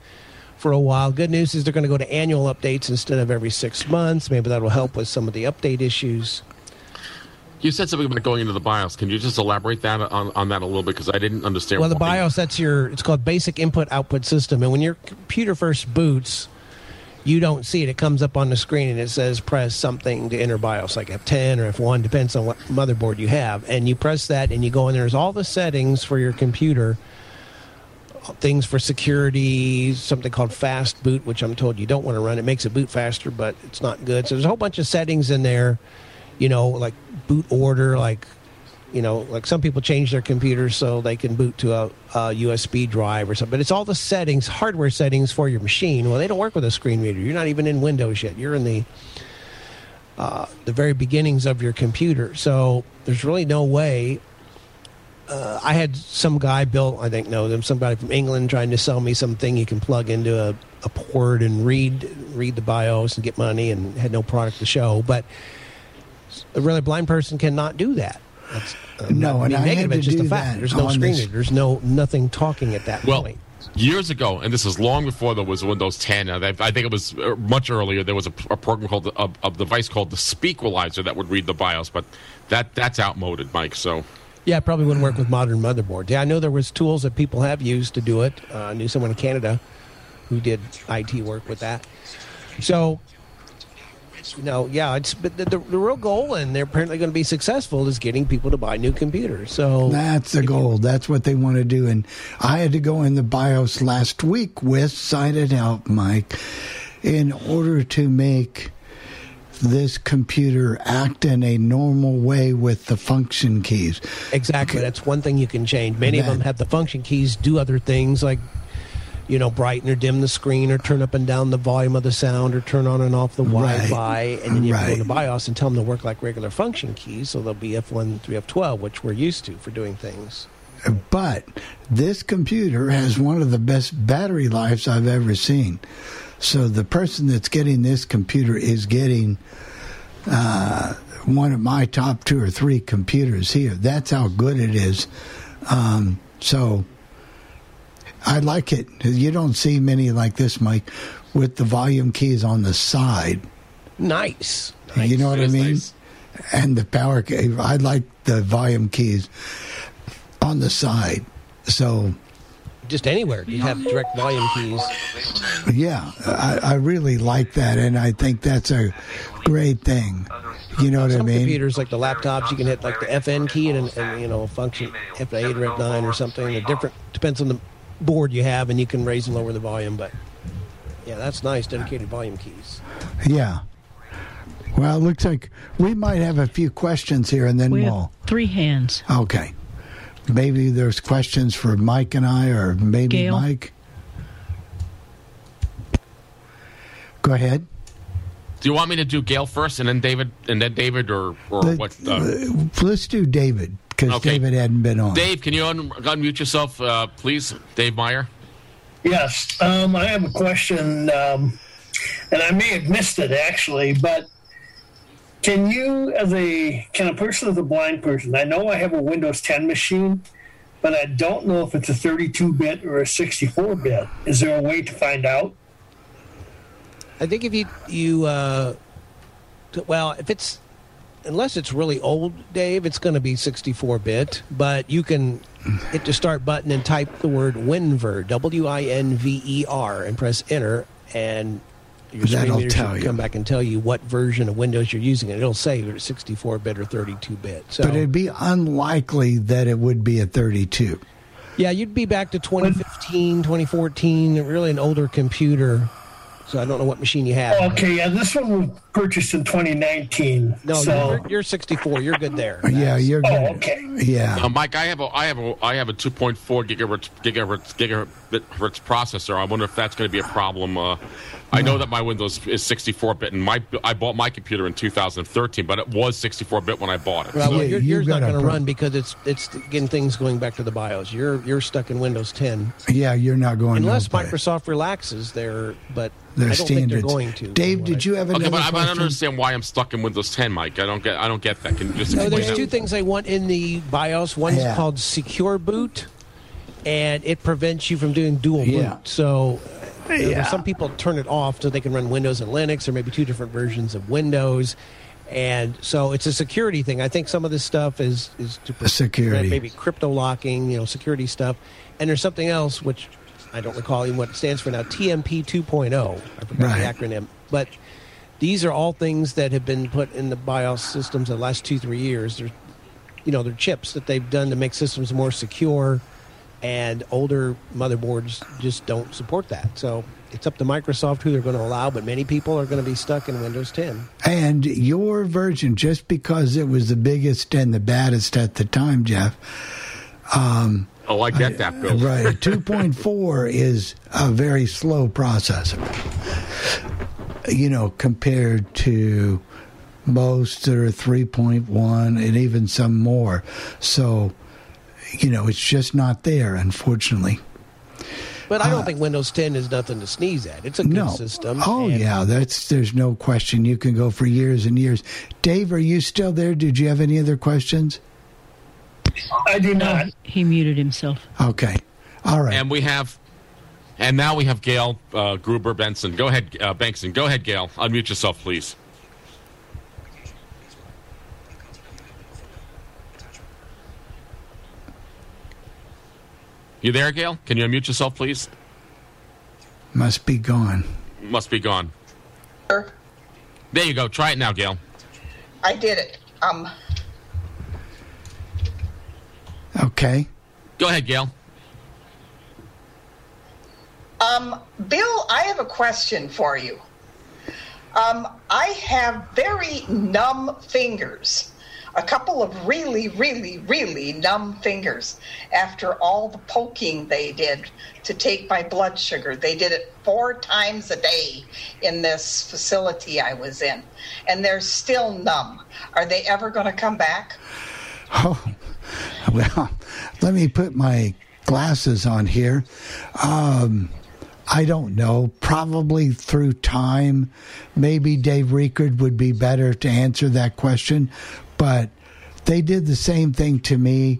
for a while. Good news is they're going to go to annual updates instead of every six months. Maybe that will help with some of the update issues. You said something about going into the bios can you just elaborate that on, on that a little bit because i didn't understand Well, the why- BIOS that's your it's called basic input output system, and when your computer first boots, you don't see it. It comes up on the screen and it says press something to enter BIOS, like F10 or F1, depends on what motherboard you have. And you press that, and you go in. There. There's all the settings for your computer. Things for security, something called fast boot, which I'm told you don't want to run. It makes it boot faster, but it's not good. So there's a whole bunch of settings in there, you know, like boot order, like you know, like some people change their computers so they can boot to a, a USB drive or something. But it's all the settings, hardware settings for your machine. Well, they don't work with a screen reader. You're not even in Windows yet. You're in the uh, the very beginnings of your computer. So there's really no way. Uh, I had some guy built, I think, no, them, somebody from England trying to sell me something you can plug into a, a port and read read the BIOS and get money, and had no product to show. But a really blind person cannot do that. That's, uh, No, not and I negative. had It's to just a do fact. that There's no on screen this- reader. There's no nothing talking at that well point. years ago and this is long before there was windows 10 uh, i think it was uh, much earlier there was a, a program called a, a device called the Speaqualizer that would read the bios but that that's outmoded mike so Yeah, it probably wouldn't work with modern motherboards. Yeah, I know there was tools that people have used to do it. Uh, I knew someone in Canada who did IT work with that. So, you know, yeah, it's but the, the, the real goal, and they're apparently going to be successful, is getting people to buy new computers. So That's the goal. That's what they want to do. And I had to go in the BIOS last week with Sighted Help, Mike, in order to make this computer act in a normal way with the function keys. Exactly. That's one thing you can change. Many of them have the function keys do other things like, you know, brighten or dim the screen or turn up and down the volume of the sound or turn on and off the Right. Wi-Fi. And then you to go Right. to BIOS and tell them to work like regular function keys. So they'll be F1 through F12, which we're used to for doing things. But this computer has one of the best battery lives I've ever seen. So the person that's getting this computer is getting uh, one of my top two or three computers here. That's how good it is. Um, so I like it. You don't see many like this, Mike, with the volume keys on the side. Nice. You know what I mean? And the power key. I like the volume keys on the side. So Just anywhere. You have direct volume keys. yeah, I, I really like that, and I think that's a great thing. You know what I Some mean? computers, like the laptops, you can hit like the FN key and, and you know function F8 or F9 or something. A different depends on the board you have, and you can raise and lower the volume. But yeah, that's nice. Dedicated volume keys. Yeah. Well, it looks like we might have a few questions here, and then We we'll. have three hands. Okay. Maybe there's questions for Mike and I, or maybe Gail? Mike. Go ahead. Do you want me to do Gail first and then David and then David or or Let- what? Uh, let's do David because Okay. David hadn't been on. Dave, can you un- unmute yourself, uh, please? Dave Meyer. Yes, um, I have a question, um, and I may have missed it actually, but can you, as a can a person as a blind person, I know I have a Windows 10 machine, but I don't know if it's a 32-bit or a 64-bit. Is there a way to find out? I think if you you uh, t- well, if it's unless it's really old, Dave, it's going to be 64 bit. But you can hit the start button and type the word WinVer, W I N V E R, and press enter, and your screen That'll reader tell you. come back and tell you what version of Windows you're using, and it'll say if it's 64 bit or 32 bit. So But it'd be unlikely that it would be a 32. yeah, you'd be back to 2015, 2014, really an older computer. So I don't know what machine you have. Okay, yeah, this one was purchased in 2019. No, so you're, you're 64. You're good there. Yeah, you're good. Oh, okay. Yeah. Uh, Mike, I have a I have a I have a 2.4 gigahertz gigahertz gigahertz processor. I wonder if that's going to be a problem. Uh, I know that my Windows is 64 bit, and my I bought my computer in 2013, but it was 64 bit when I bought it. Well, So- your, yours not going to run because it's it's getting things going back to the BIOS. You're you're stuck in Windows 10 Yeah, you're not going unless no. Microsoft relaxes there, but Their I don't think they're standards. going to. Dave, did you have Okay, another but I, I don't understand why I'm stuck in Windows 10, Mike. I don't get I don't get that. Can you just No, explain there's that? two things they want in the BIOS. One's Yeah. called Secure Boot, and it prevents you from doing dual Yeah. boot. So uh, you know, Yeah. some people turn it off so they can run Windows and Linux, or maybe two different versions of Windows. And so it's a security thing. I think some of this stuff is is to Security. maybe crypto locking, you know, security stuff. And there's something else which I don't recall even what it stands for now. TMP 2.0. I forgot Right. the acronym, but these are all things that have been put in the BIOS systems in the last two three years. They're you know they're chips that they've done to make systems more secure, and older motherboards just don't support that. So it's up to Microsoft who they're going to allow, but many people are going to be stuck in Windows 10. And your version, just because it was the biggest and the baddest at the time, Jeff. Um, Oh, I get that, Bill. right, two point four is a very slow processor. You know, compared to most that are three point one and even some more. So, you know, it's just not there, unfortunately. But I don't uh, think Windows 10 is nothing to sneeze at. It's a good no. system. Oh yeah, that's there's no question. You can go for years and years. Dave, are you still there? Did you have any other questions? I do not. He muted himself. Okay. All right. And we have, and now we have Gail uh, Gruber Benson. Go ahead, uh, Bankson. Go ahead, Gail. Unmute yourself, please. You there, Gail? Can you unmute yourself, please? Must be gone. Must be gone. There you go. Try it now, Gail. I did it. Um, Okay. Go ahead, Gail. um, Bill, I have a question for you. Um, I have very numb fingers. A couple of really, really, really numb fingers after all the poking they did to take my blood sugar. They did it four times a day in this facility I was in, and they're still numb. Are they ever going to come back? Oh, well, let me put my glasses on here. Um, I don't know. Probably through time. Maybe Dave Riekert would be better to answer that question. But they did the same thing to me,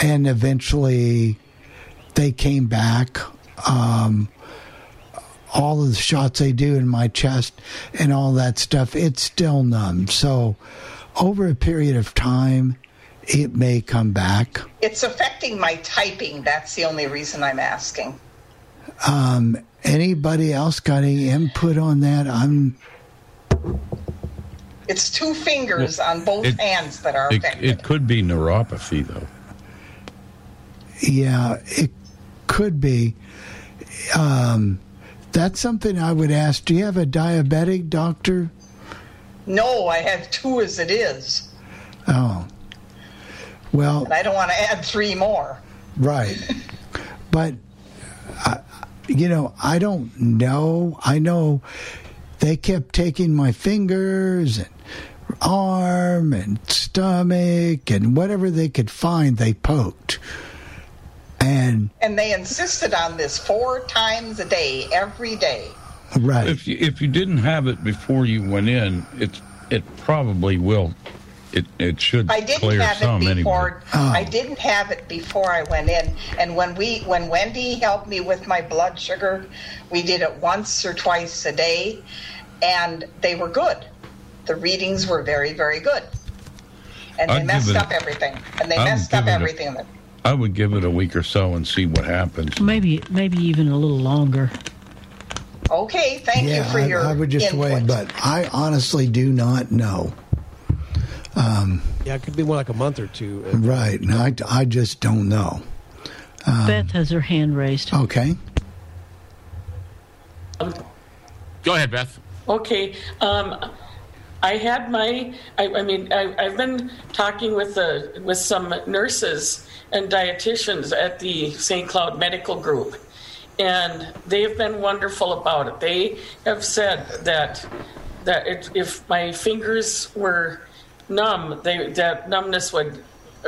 and eventually they came back. Um, all of the shots they do in my chest and all that stuff, it's still numb. So, over a period of time, it may come back. It's affecting my typing. That's the only reason I'm asking. Um, anybody else got any input on that? I'm It's two fingers on both it- hands that are It, affected. it could be neuropathy, though. yeah, it could be. Um, that's something I would ask. Do you have a diabetic doctor? no, I have two as it is, Oh, well, and I don't want to add three more. Right. but, I, you know, I don't know. I know they kept taking my fingers and arm and stomach and whatever they could find, they poked. And, And they insisted on this four times a day, every day. right. If you, if you didn't have it before you went in, it's it probably will. It it should I didn't clear have some it anyway. before. Oh. I didn't have it before I went in. And when we, when Wendy helped me with my blood sugar, we did it once or twice a day, and they were good. The readings were very, very good. And they I'd give messed it a- up everything. And they I'd messed up give it a- everything. that I would give it a week or so and see what happens. Maybe maybe even a little longer. Okay, thank yeah, you for I, your I would just input. wait, but I honestly do not know. Um, Yeah, it could be more like a month or two. right. No, I, I just don't know. Um, Beth has her hand raised. Okay. Go ahead, Beth. Okay. Um, I had my. I, I mean, I, I've been talking with the with some nurses and dietitians at the St. Cloud Medical Group, and they have been wonderful about it. They have said that that it, if my fingers were numb, they that numbness would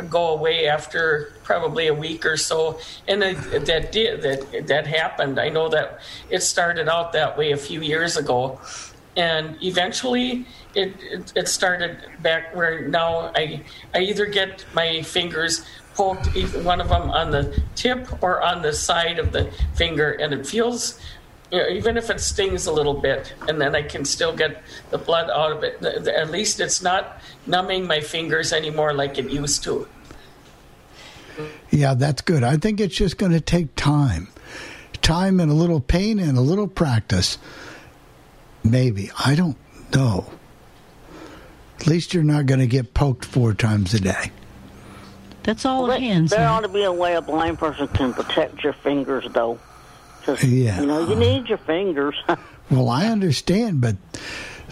go away after probably a week or so, and that did that that happened. I know that it started out that way a few years ago, and eventually it it, it started back where now I I either get my fingers poked one of them on the tip or on the side of the finger, and it feels. You know, even if it stings a little bit, and then I can still get the blood out of it. th- th- At least it's not numbing my fingers anymore like it used to. Yeah, that's good. I think it's just going to take time. Time and a little pain and a little practice. Maybe. I don't know. At least you're not going to get poked four times a day. That's all Well, of hands. There huh? ought to be a way a blind person can protect your fingers, though. Yeah. You know, you need your fingers. Well, I understand, but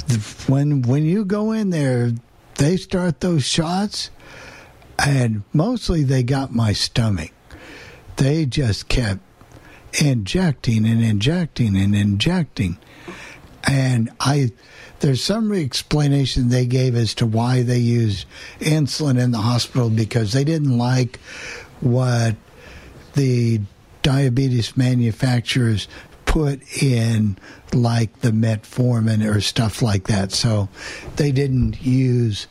the, when when you go in there, they start those shots, and mostly they got my stomach. They just kept injecting and injecting and injecting, and I. There's some explanation they gave as to why they used insulin in the hospital because they didn't like what the diabetes manufacturers put in like the metformin or stuff like that so they didn't use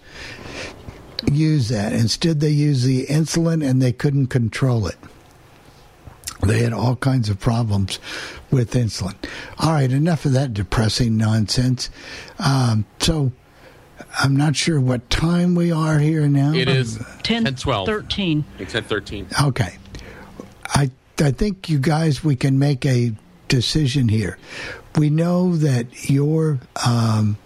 use that instead they used the insulin and they couldn't control it they had all kinds of problems with insulin all right enough of that depressing nonsense um, so i'm not sure what time we are here now It is 10, 10 12. 13. It's at 13. Okay. I I think you guys we can make a decision here. We know that your um,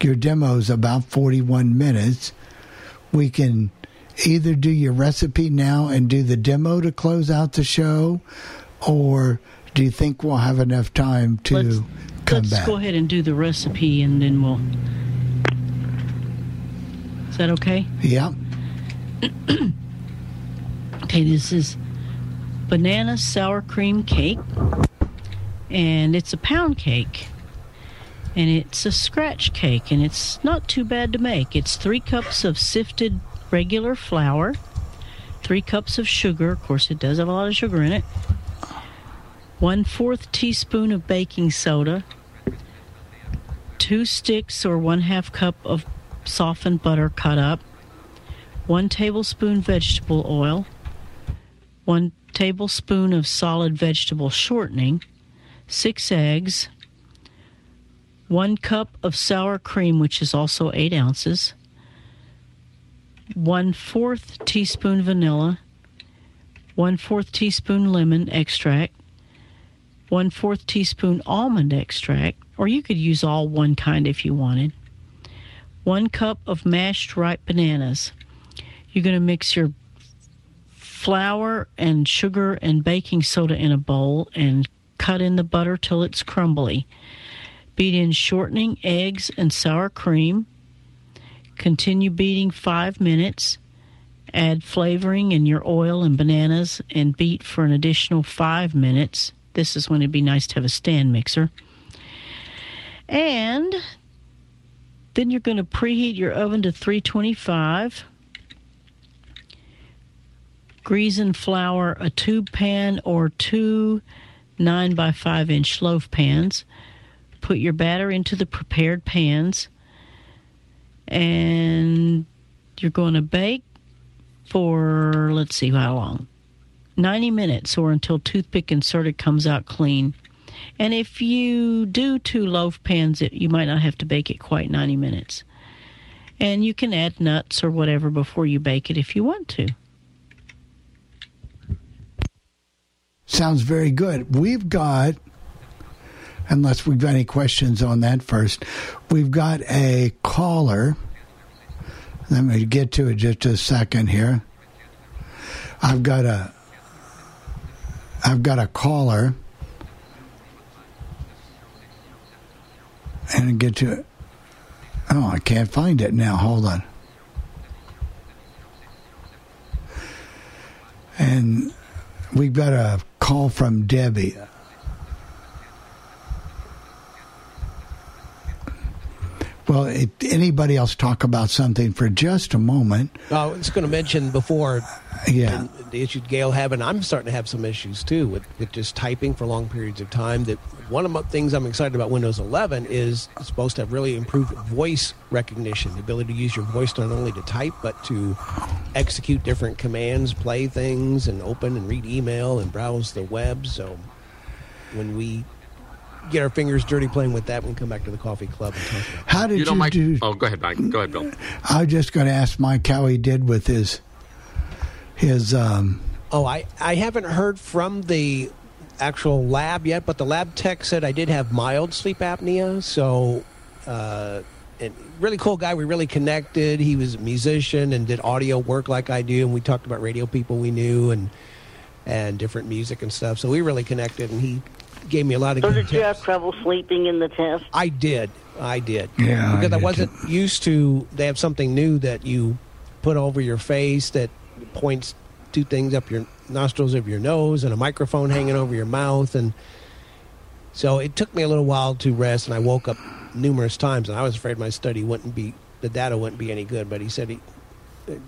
your demo is about 41 minutes. We can either do your recipe now and do the demo to close out the show, or do you think we'll have enough time to Let's- come Let's back? go ahead and do the recipe and then we'll. Is that okay? Yeah. Okay, this is banana sour cream cake, and it's a pound cake, and it's a scratch cake, and it's not too bad to make. It's three cups of sifted regular flour, three cups of sugar. Of course, it does have a lot of sugar in it. One fourth teaspoon of baking soda, two sticks or one half cup of softened butter cut up, one tablespoon vegetable oil, one tablespoon of solid vegetable shortening, six eggs, one cup of sour cream, which is also eight ounces, one fourth teaspoon vanilla, one fourth teaspoon lemon extract, one fourth teaspoon almond extract, or you could use all one kind if you wanted, one cup of mashed ripe bananas. You're going to mix your flour and sugar and baking soda in a bowl and cut in the butter till it's crumbly. Beat in shortening, eggs, and sour cream. Continue beating five minutes. Add flavoring in your oil and bananas and beat for an additional five minutes. This is when it'd be nice to have a stand mixer. And then you're going to preheat your oven to 325 grease and flour a tube pan or two 9 by 5 inch loaf pans. Put your batter into the prepared pans and you're going to bake for, let's see how long, 90 minutes or until toothpick inserted comes out clean. And if you do two loaf pans, it, you might not have to bake it quite 90 minutes. And you can add nuts or whatever before you bake it if you want to. Sounds very good. We've got, unless we've got any questions on that first, we've got a caller. Let me get to it just a second here. I've got a, I've got a caller, and get to it. Oh, I can't find it now. Hold on. And we've got a call from Debbie. Well, if anybody else talk about something for just a moment? I was going to mention before Yeah. the issue Gail having, I'm starting to have some issues too with, with just typing for long periods of time. That one of the things I'm excited about Windows 11 is it's supposed to have really improved voice recognition, the ability to use your voice not only to type but to execute different commands, play things, and open and read email and browse the web. So when we get our fingers dirty playing with that, when we can come back to the coffee club and talk about. it. How did you, know, Mike. do? Oh, go ahead, Mike. Go ahead, Bill. I was just going to ask Mike how he did with his his um, Oh, I, I haven't heard from the actual lab yet, but the lab tech said I did have mild sleep apnea. So, uh, and really cool guy. We really connected. He was a musician and did audio work like I do, and we talked about radio people we knew and and different music and stuff. So we really connected, and he gave me a lot of So good did you have trouble sleeping in the test? I did. I did. Yeah, Because I, did wasn't used to. They have something new that you put over your face that points two things up your nostrils of your nose and a microphone hanging over your mouth and so it took me a little while to rest and I woke up numerous times and I was afraid my study wouldn't be the data wouldn't be any good but he said he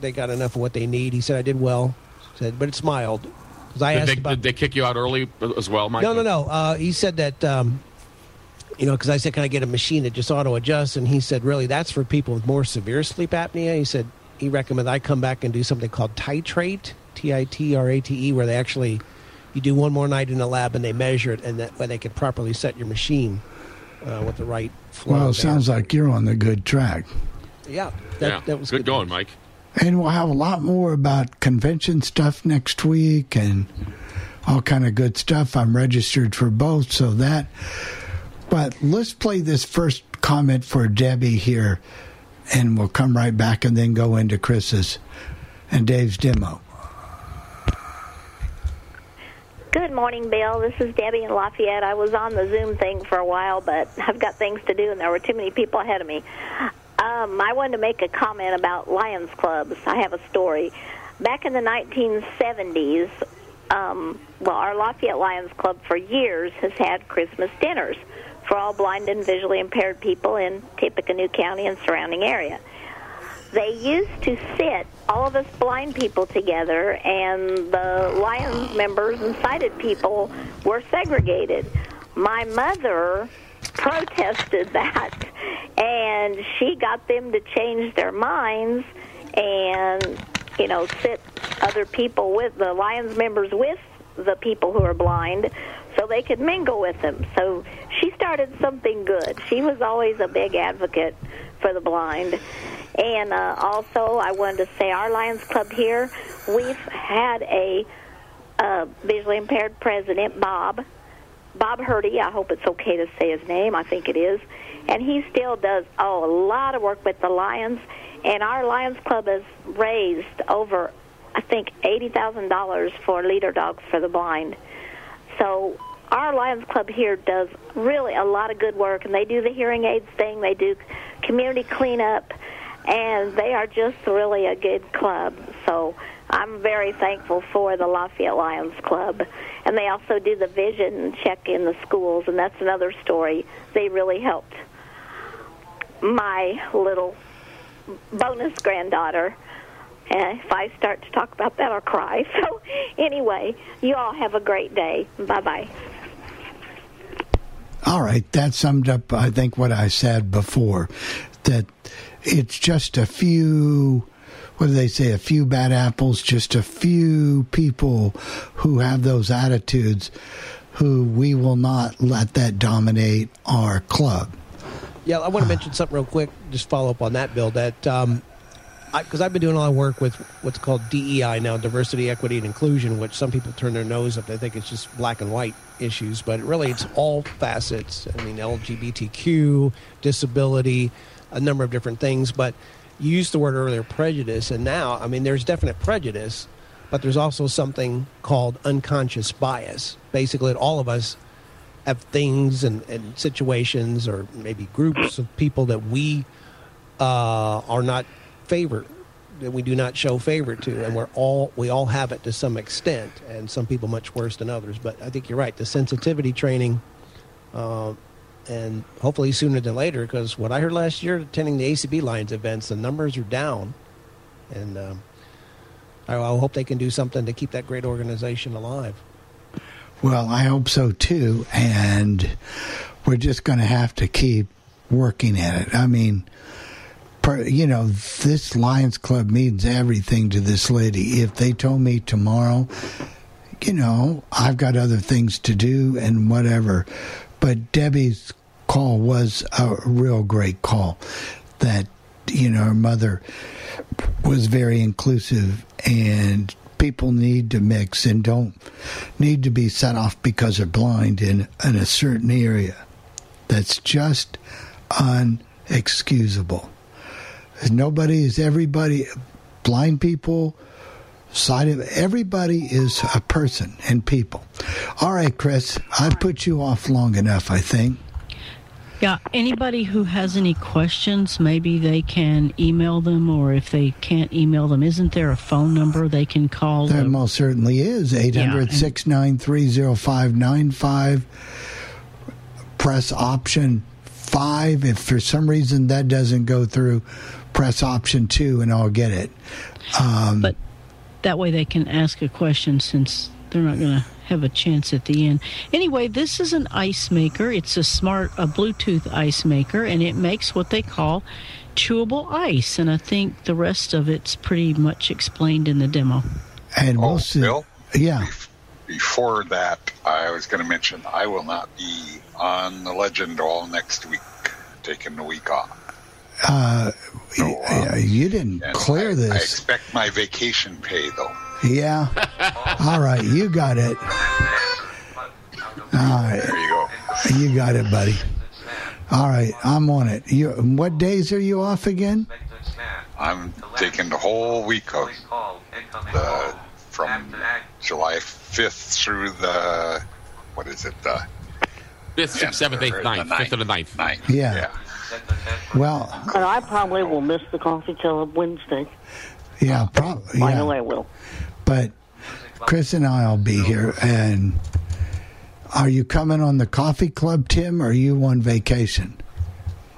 they got enough of what they need he said I did well said but it's mild because I Did asked they, about did they kick you out early as well, Mike? no, no, no. Uh, he said that, um, you know, because I said, can I get a machine that just auto adjusts? And he said, really, that's for people with more severe sleep apnea. He said he recommended I come back and do something called titrate, T I T R A T E, where they actually you do one more night in the lab and they measure it, and that way they can properly set your machine uh, with the right flow. well, it there. sounds like you're on the good track. yeah, that, yeah, that was good, going, Mike. And we'll have a lot more about convention stuff next week and all kind of good stuff. I'm registered for both, so that. But let's play this first comment for Debbie here, and we'll come right back and then go into Chris's and Dave's demo. Good morning, Bill. This is Debbie in Lafayette. I was on the Zoom thing for a while, but I've got things to do, and there were too many people ahead of me. Um, I wanted to make a comment about Lions clubs. I have a story. Back in the 1970s, um, well, our Lafayette Lions Club for years has had Christmas dinners for all blind and visually impaired people in Tippecanoe County and surrounding area. They used to sit all of us blind people together, and the Lions members and sighted people were segregated. My mother protested that, and she got them to change their minds and, you know, sit other people with the Lions members with the people who are blind so they could mingle with them. So she started something good. She was always a big advocate for the blind. And uh, also, I wanted to say our Lions Club here, we've had a uh, visually impaired president, Bob. Bob Hurdy, I hope it's okay to say his name. I think it is. And he still does oh, a lot of work with the Lions. And our Lions Club has raised over, I think, $80,000 for leader dogs for the blind. So our Lions Club here does really a lot of good work, and they do the hearing aids thing. They do community cleanup, and they are just really a good club. So I'm very thankful for the Lafayette Lions Club, and they also do the vision check in the schools, and that's another story. They really helped my little bonus granddaughter. And if I start to talk about that, I'll cry. So, anyway, you all have a great day. Bye bye. All right, that summed up, I think, what I said before. That it's just a few, what do they say, a few bad apples, just a few people who have those attitudes who we will not let that dominate our club. Yeah, I want to mention something real quick. Just follow up on that, Bill. That um, because I've been doing a lot of work with what's called DEI now, diversity, equity, and inclusion, which some people turn their nose up. They think it's just black and white issues, but really it's all facets. I mean, LGBTQ, disability, a number of different things. But you used the word earlier, prejudice, and now, I mean, there's definite prejudice, but there's also something called unconscious bias. Basically, all of us have things and, and situations or maybe groups of people that we uh, are not favor that we do not show favor to and we're all we all have it to some extent and some people much worse than others but i think you're right the sensitivity training uh, and hopefully sooner than later because what i heard last year attending the acb lions events the numbers are down and um, I, I hope they can do something to keep that great organization alive Well, I hope so too. And we're just going to have to keep working at it. I mean, you know, this Lions Club means everything to this lady. If they told me tomorrow, you know, I've got other things to do and whatever. But Debbie's call was a real great call. That, you know, her mother was very inclusive and people need to mix and don't need to be set off because they're blind in, in a certain area. That's just unexcusable. Nobody is everybody, blind people, sighted, everybody is a person and people. All right, Chris, I've put you off long enough, I think. Yeah, anybody who has any questions, maybe they can email them, or if they can't email them, isn't there a phone number they can call? There the- most certainly is. 800 693 0595. Press option 5. If for some reason that doesn't go through, press option 2 and I'll get it. Um, but that way they can ask a question since they're not going to have a chance at the end. Anyway, this is an ice maker. It's a smart, a Bluetooth ice maker, and it makes what they call chewable ice. And I think the rest of it's pretty much explained in the demo. and oh, we'll see. Bill? Yeah. Before that, I was going to mention I will not be on the Legend all next week, taking the week off. Uh, y- you didn't clear I this. I expect my vacation pay though. Yeah. All right, you got it. All right. There you go. You got it, buddy. All right, I'm on it. You, what days are you off again? I'm taking the whole week of the from July 5th through the what is it? The Fifth, sixth, seventh, eighth, ninth, fifth and the ninth. Ninth. Yeah. Well, And I probably will miss the coffee club Wednesday. yeah, probably. I know I will. But Chris and I'll be here. And are you coming on the coffee club, Tim, or are you on vacation?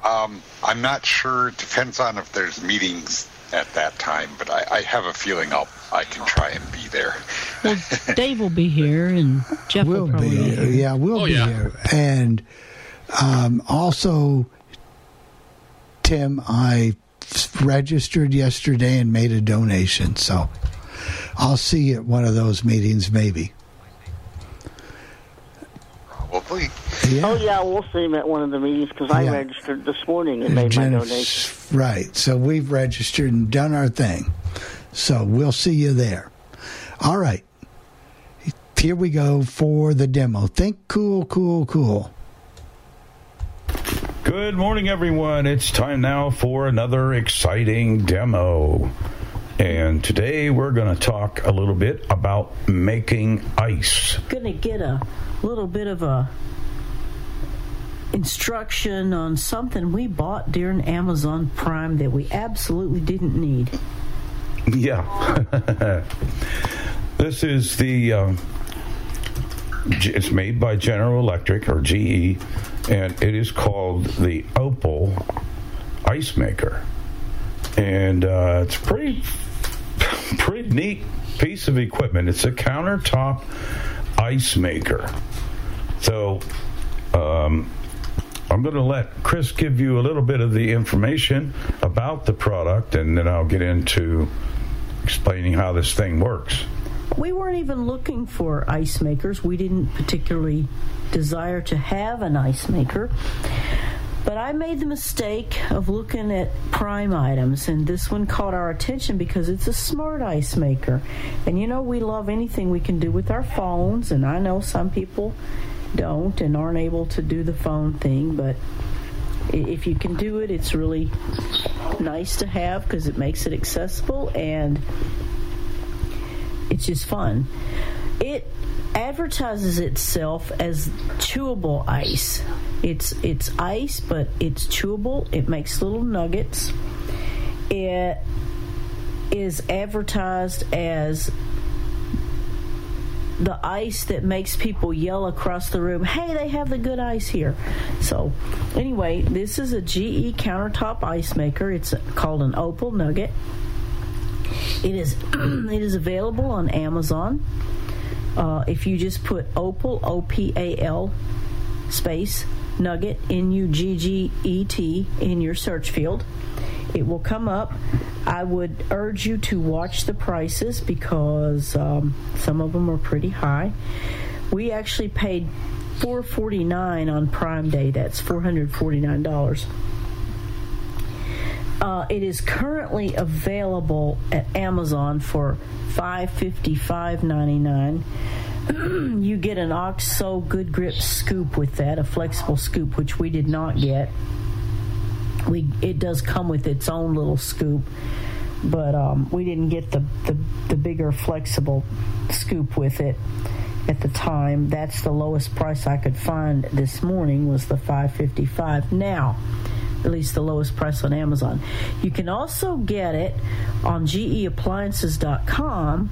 Um, I'm not sure. It depends on if there's meetings at that time, but I, I have a feeling I'll I can try and be there. Well, Dave will be here, and Jeff will We'll probably be be here. here. Yeah, we'll Oh, be yeah. here. And um, also, Tim, I registered yesterday and made a donation. So I'll see you at one of those meetings, maybe. Probably. Yeah. Oh yeah, we'll see him at one of the meetings because I Yeah. registered this morning and made my donation. Right. So we've registered and done our thing. So we'll see you there. All right. Here we go for the demo. Think cool, cool, cool. Good morning, everyone. It's time now for another exciting demo. And today we're going to talk a little bit about making ice. Gonna get a little bit of a instruction on something we bought during Amazon Prime that we absolutely didn't need. Yeah. this is the. Um, it's made by General Electric or GE, and it is called the Opal Ice Maker. And uh, it's pretty, pretty neat piece of equipment. It's a countertop ice maker. So, um, I'm going to let Chris give you a little bit of the information about the product, and then I'll get into explaining how this thing works. We weren't even looking for ice makers. We didn't particularly desire to have an ice maker. But I made the mistake of looking at prime items, and this one caught our attention because it's a smart ice maker. And you know, we love anything we can do with our phones, and I know some people don't and aren't able to do the phone thing, but if you can do it, it's really nice to have because it makes it accessible and it's just fun. It advertises itself as chewable ice. It's it's ice, but it's chewable. It makes little nuggets. It is advertised as the ice that makes people yell across the room, "Hey, they have the good ice here." So, anyway, this is a GE countertop ice maker. It's called an Opal Nugget. It is it is available on Amazon. Uh, if you just put Opal, O P A L, space, Nugget, N U G G E T, in your search field, it will come up. I would urge you to watch the prices because um, some of them are pretty high. We actually paid 449 on Prime Day. That's $449. Uh, it is currently available at Amazon for five fifty five ninety nine. you get an OXO Good Grip scoop with that, a flexible scoop, which we did not get. We it does come with its own little scoop, but um, we didn't get the, the the bigger flexible scoop with it at the time. That's the lowest price I could find this morning was the five fifty five. Now at least the lowest price on Amazon. You can also get it on geappliances.com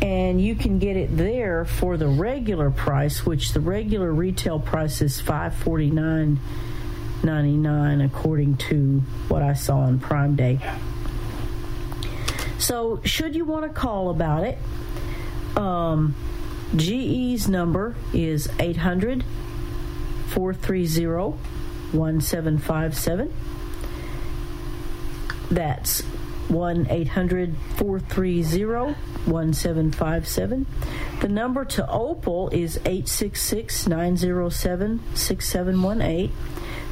and you can get it there for the regular price, which the regular retail price is five forty nine ninety nine according to what I saw on Prime Day. So should you want to call about it, um, GE's number is 800 430 1757. That's 1 800 430 1757. The number to Opal is 866 907 6718.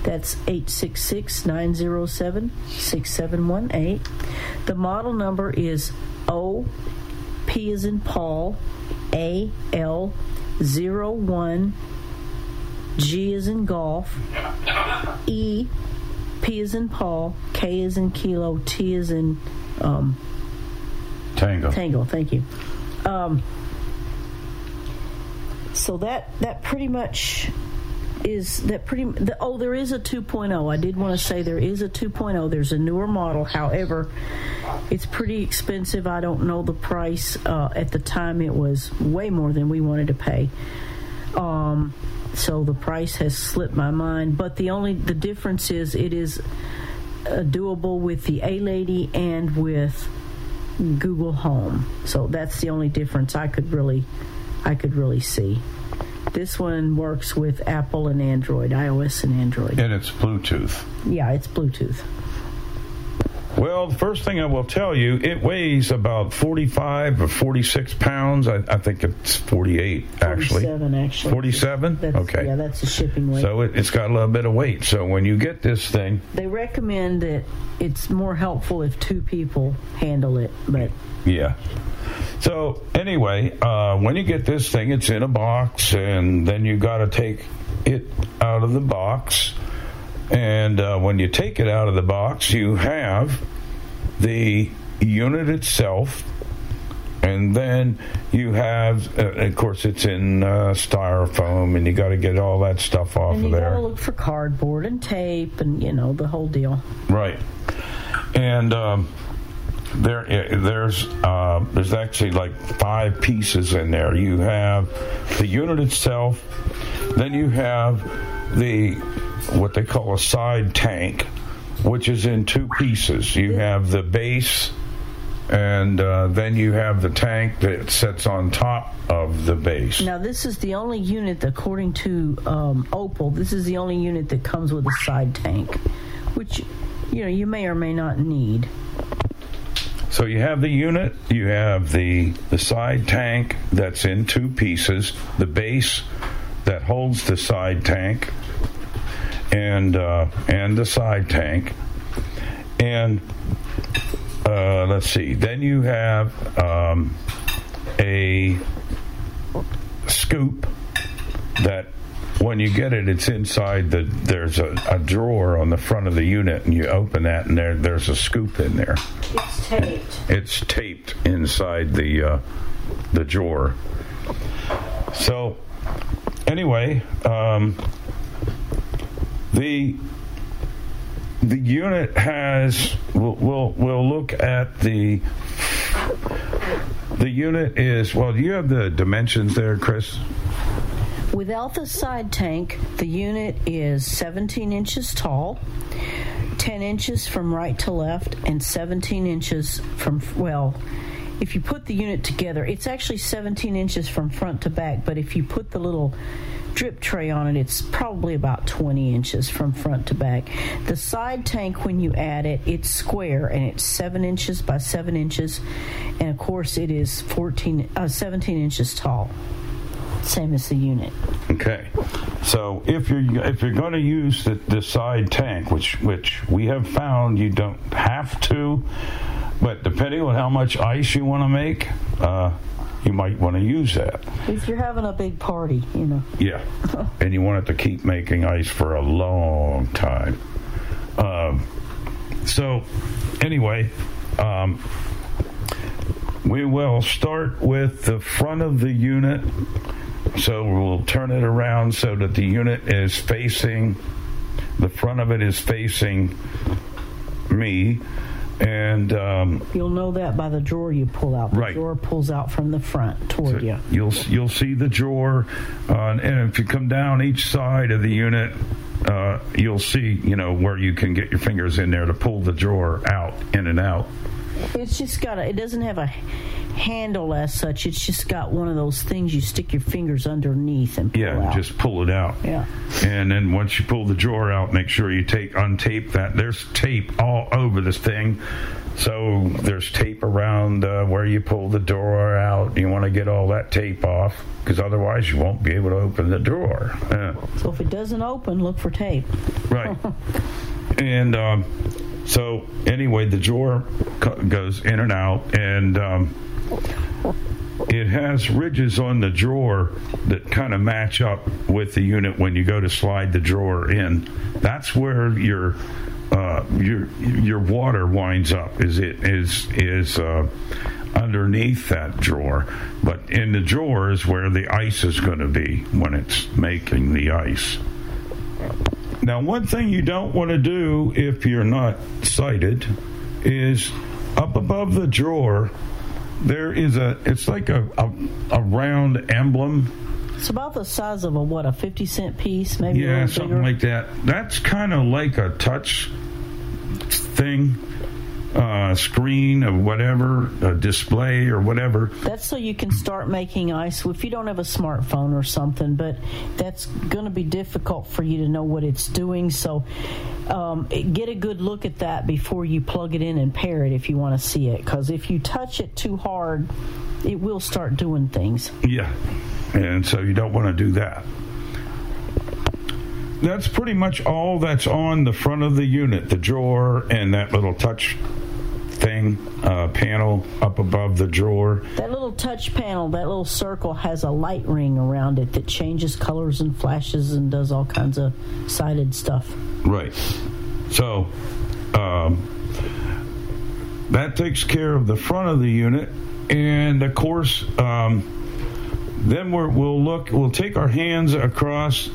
That's 866 907 6718. The model number is O P is in Paul A L 01 G is in golf. E P is in Paul. K is in kilo. T is in um, Tango. Tango, thank you. Um, so that that pretty much is that pretty the, oh there is a 2.0 i did want to say there is a 2.0 there's a newer model. However it's pretty expensive. I don't know the price uh, at the time. It was way more than we wanted to pay. Um, so the price has slipped my mind but the only the difference is it is uh, doable with the a lady and with google home so that's the only difference i could really i could really see this one works with Apple and Android, iOS and Android. And it's Bluetooth. Yeah, it's Bluetooth. Well, the first thing I will tell you, it weighs about 45 or 46 pounds. I, I think it's 48, actually. 47, actually. 47? That's, Okay. Yeah, that's the shipping weight. So it, it's got a little bit of weight. So when you get this thing, they recommend that it's more helpful if two people handle it, but yeah. So anyway, uh, when you get this thing, it's in a box, and then you got to take it out of the box. And uh, when you take it out of the box, you have the unit itself, and then you have, uh, of course, it's in uh, styrofoam, and you got to get all that stuff off and of there. you there. gotta look for cardboard and tape and you know the whole deal. Right. And um, there, eh, there's uh, there's actually like five pieces in there. You have the unit itself, then you have the what they call a side tank, which is in two pieces. You have the base, and uh, then you have the tank that sits on top of the base. Now this is the only unit, according to um, Opal, this is the only unit that comes with a side tank, which you know you may or may not need. So you have the unit, you have the the side tank that's in two pieces, the base that holds the side tank, and uh, and the side tank, and uh, let's see. Then you have um, a scoop that when you get it, it's inside the. There's a, a drawer on the front of the unit, and you open that, and there there's a scoop in there. It's taped. It's taped inside the uh, the drawer. So anyway, um, the the unit has. We'll, we'll we'll look at the. The unit is well. Do You have the dimensions there, Chris. Without the side tank, the unit is 17 inches tall, 10 inches from right to left, and 17 inches from, well, if you put the unit together, it's actually 17 inches from front to back, but if you put the little drip tray on it, it's probably about 20 inches from front to back. The side tank, when you add it, it's square and it's 7 inches by 7 inches, and of course, it is 14, uh, 17 inches tall. Same as the unit. Okay, so if you're if you're going to use the, the side tank, which which we have found you don't have to, but depending on how much ice you want to make, uh, you might want to use that. If you're having a big party, you know. Yeah, and you want it to keep making ice for a long time. Um, so, anyway, um, we will start with the front of the unit. So we'll turn it around so that the unit is facing, the front of it is facing me, and um, You'll know that by the drawer you pull out. The Right. drawer pulls out from the front toward you. You'll you'll see the drawer, uh, and if you come down each side of the unit, uh, you'll see you know where you can get your fingers in there to pull the drawer out, in and out. It's just got a. It doesn't have a handle as such. It's just got one of those things you stick your fingers underneath and pull Yeah, out. just pull it out. Yeah. And then once you pull the drawer out, make sure you take untape that. There's tape all over this thing. So there's tape around uh, where you pull the drawer out. You want to get all that tape off because otherwise you won't be able to open the drawer. Yeah. So if it doesn't open, look for tape. Right. and um, so anyway, the drawer goes in and out, and um, it has ridges on the drawer that kind of match up with the unit when you go to slide the drawer in. That's where your uh, your your water winds up. Is it is is uh, underneath that drawer, but in the drawer is where the ice is going to be when it's making the ice. Now, one thing you don't want to do if you're not sighted is up above the drawer. There is a. It's like a a, a round emblem. It's about the size of a what a fifty cent piece, maybe. Yeah, something bigger. like that. That's kind of like a touch thing, uh, screen or whatever, a display or whatever. That's so you can start making ice if you don't have a smartphone or something, but that's going to be difficult for you to know what it's doing. So um, get a good look at that before you plug it in and pair it if you want to see it. Because if you touch it too hard, it will start doing things. Yeah. And so you don't want to do that. That's pretty much all that's on the front of the unit the drawer and that little touch thing, uh, panel up above the drawer. That little touch panel, that little circle, has a light ring around it that changes colors and flashes and does all kinds of sided stuff. Right. So um, that takes care of the front of the unit. And of course, um, then we're, we'll look, we'll take our hands across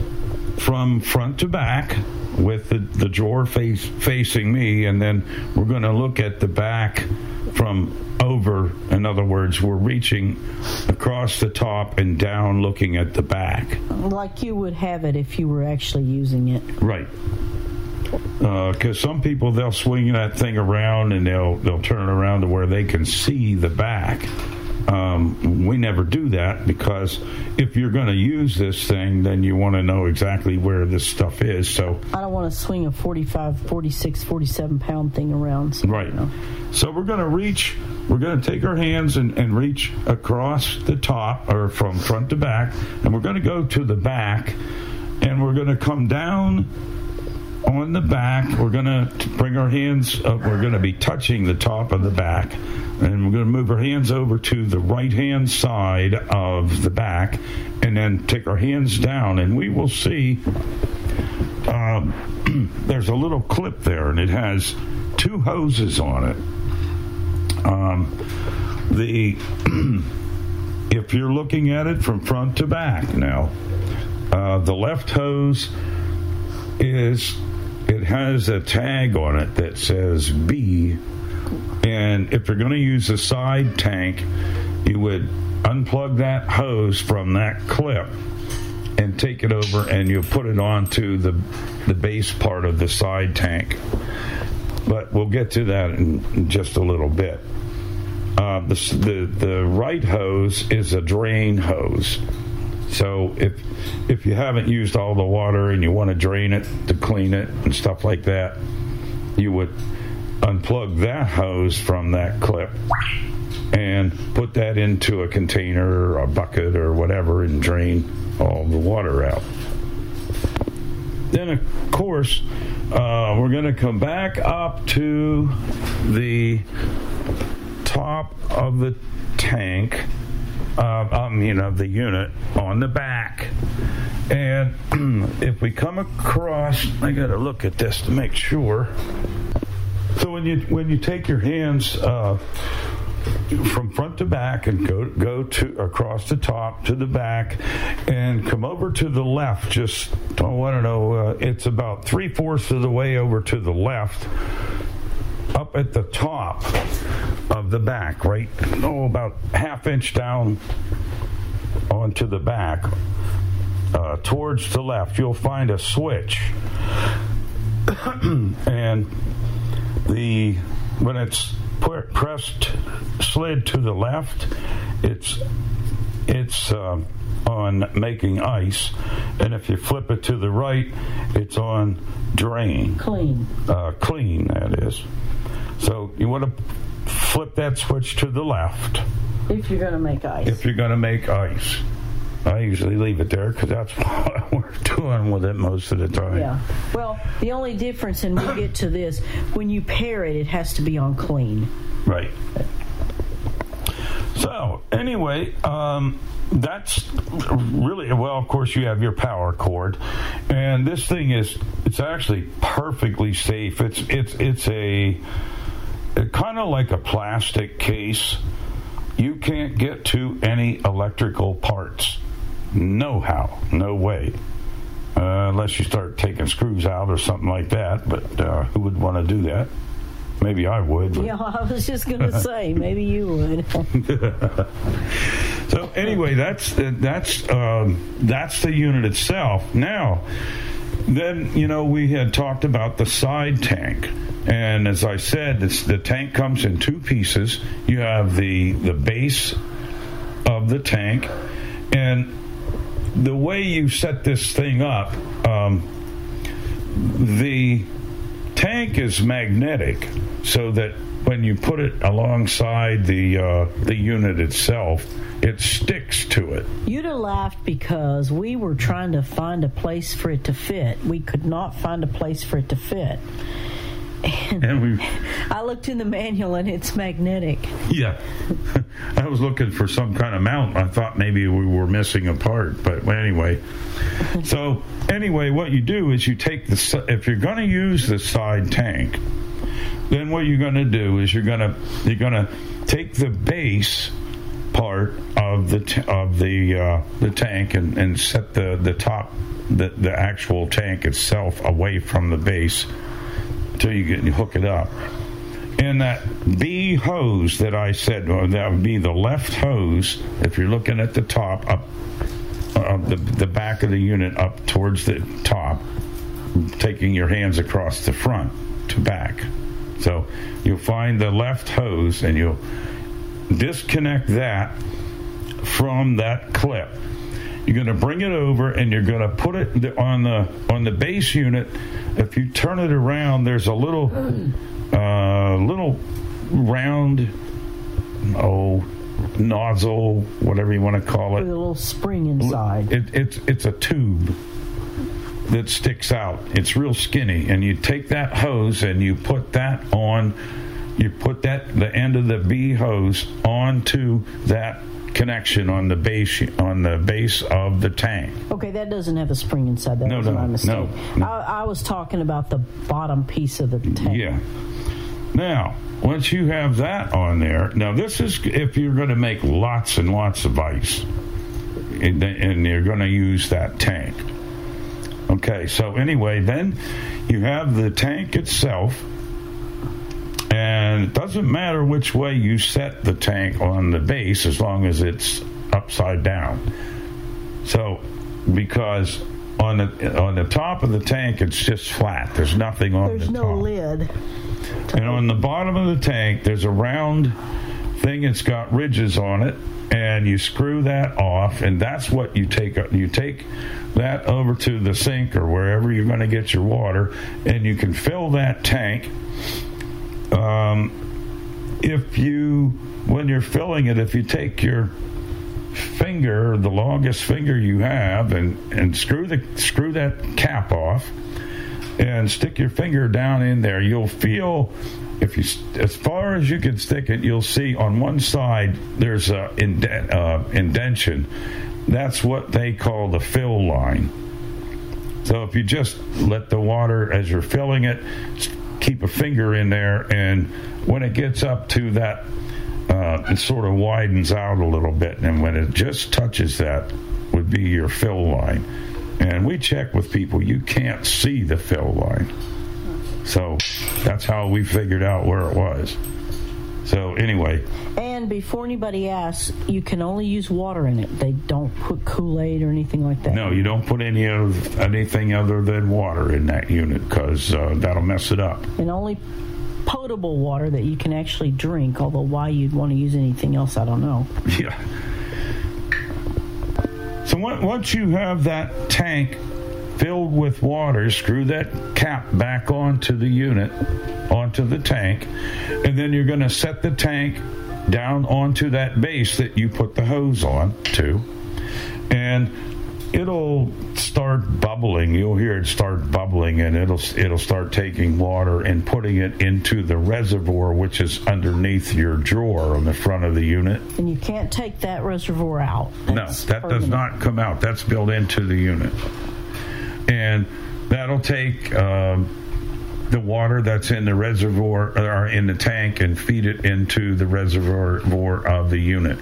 from front to back with the, the drawer face, facing me, and then we're going to look at the back from over. In other words, we're reaching across the top and down looking at the back. Like you would have it if you were actually using it. Right. Uh, because some people they'll swing that thing around and they'll they'll turn it around to where they can see the back. Um, we never do that because if you're going to use this thing, then you want to know exactly where this stuff is. So I don't want to swing a 45, 46, 47 pound thing around. So, Right. So we're going to reach, we're going to take our hands and, and reach across the top or from front to back, and we're going to go to the back, and we're going to come down on the back. We're going to bring our hands up, we're going to be touching the top of the back, and we're going to move our hands over to the right hand side of the back, and then take our hands down, and we will see um, there's a little clip there, and it has two hoses on it. Um, the if you're looking at it from front to back now, uh, the left hose is it has a tag on it that says B, and if you're going to use a side tank, you would unplug that hose from that clip and take it over and you put it onto the the base part of the side tank. But we'll get to that in, in just a little bit. Uh, the, the the right hose is a drain hose. So if if you haven't used all the water and you want to drain it to clean it and stuff like that, you would unplug that hose from that clip and put that into a container or a bucket or whatever and drain all the water out. Then, of course, uh, we're going to come back up to the top of the tank, uh, I mean, of the unit on the back. And if we come across, I got to look at this to make sure. So when you when you take your hands uh, from front to back and go go to across the top to the back and come over to the left, just I don't know, uh, it's about three fourths of the way over to the left, up at the top of the back, right? Oh, about half inch down onto the back. Uh, towards the left, you'll find a switch, and the when it's pressed slid to the left, it's it's um, on making ice, and if you flip it to the right, it's on drain. Clean. Uh, clean, that is. So you want to flip that switch to the left If you're going to make ice. if you're going to make ice. I usually leave it there because that's what we're doing with it most of the time. Yeah. Well, the only difference, and we'll get to this, when you pair it, it has to be on clean. Right. So anyway, um, that's really well. Of course, you have your power cord, and this thing is it's actually perfectly safe. It's it's it's a kind of like a plastic case. You can't get to any electrical parts. No how, no way. Uh, unless you start taking screws out or something like that, but uh, who would want to do that? Maybe I would. but- Yeah, I was just going to say, maybe you would. so anyway, that's that's um, that's the unit itself. Now, then you know we had talked about the side tank, and as I said, this, the tank comes in two pieces. You have the the base of the tank, and the way you set this thing up, um, the tank is magnetic, so that when you put it alongside the uh, the unit itself, it sticks to it. You'd have laughed because we were trying to find a place for it to fit. We could not find a place for it to fit. And we, I looked in the manual and it's magnetic. yeah, I was looking for some kind of mount. I thought maybe we were missing a part, but anyway. So anyway, what you do is you take the if you're going to use the side tank, then what you're going to do is you're going to you're going to take the base part of the t- of the uh, the tank and, and set the the top the the actual tank itself away from the base until you get you hook it up. And that B hose that I said, that would be the left hose. If you're looking at the top, up uh, the the back of the unit up towards the top, taking your hands across the front to back. So you'll find the left hose, and you'll disconnect that from that clip. You're going to bring it over, and you're going to put it on the on the base unit. If you turn it around, there's a little uh, little round oh nozzle, whatever you want to call it. With a little spring inside. It, it's it's a tube that sticks out. It's real skinny, and you take that hose and you put that on. You put that the end of the B hose onto that connection on the base on the base of the tank. Okay, that doesn't have a spring inside. That No, was no, my mistake. no, no. I, I was talking about the bottom piece of the tank. Yeah. Now, once you have that on there, now this is if you're going to make lots and lots of ice, and, and you're going to use that tank. Okay, so anyway, then you have the tank itself, and it doesn't matter which way you set the tank on the base as long as it's upside down. So, because on the on the top of the tank, it's just flat. There's nothing on There's the no top. There's no lid. And on the bottom of the tank, there's a round thing. It's got ridges on it, and you screw that off, and that's what you take. You take that over to the sink or wherever you're going to get your water, and you can fill that tank. Um, if you, when you're filling it, if you take your finger, the longest finger you have, and and screw the screw that cap off and stick your finger down in there, you'll feel if you as far as you can stick it, you'll see on one side there's a indent, uh, indention. That's what they call the fill line. So if you just let the water as you're filling it, keep a finger in there, and when it gets up to that, uh, it sort of widens out a little bit, and when it just touches that, would be your fill line. And we check with people; you can't see the fill line, so that's how we figured out where it was. So anyway, And before anybody asks, you can only use water in it. They don't put Kool Aid or anything like that. no, you don't put any of anything other than water in that unit because uh, that'll mess it up. And only potable water that you can actually drink. Although why you'd want to use anything else, I don't know. Yeah. So once you have that tank filled with water, screw that cap back onto the unit, onto the tank, and then you're going to set the tank down onto that base that you put the hose on to, and it'll start bubbling. You'll hear it start bubbling, and it'll it'll start taking water and putting it into the reservoir, which is underneath your drawer on the front of the unit. And you can't take that reservoir out. No, that does not come out. That's built into the unit. And that'll take um, the water that's in the reservoir or in the tank and feed it into the reservoir of the unit.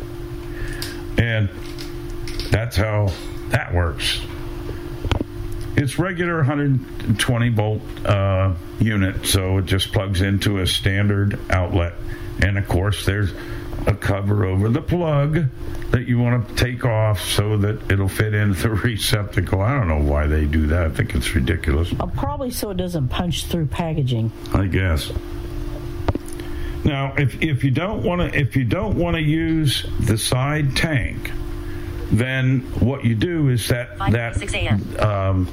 And that's how that works. It's regular 120 volt uh, unit, so it just plugs into a standard outlet. And of course, there's a cover over the plug that you want to take off so that it'll fit into the receptacle. I don't know why they do that. I think it's ridiculous. Uh, probably so it doesn't punch through packaging. I guess. Now, if if you don't want to if you don't want to use the side tank, then what you do is that that um,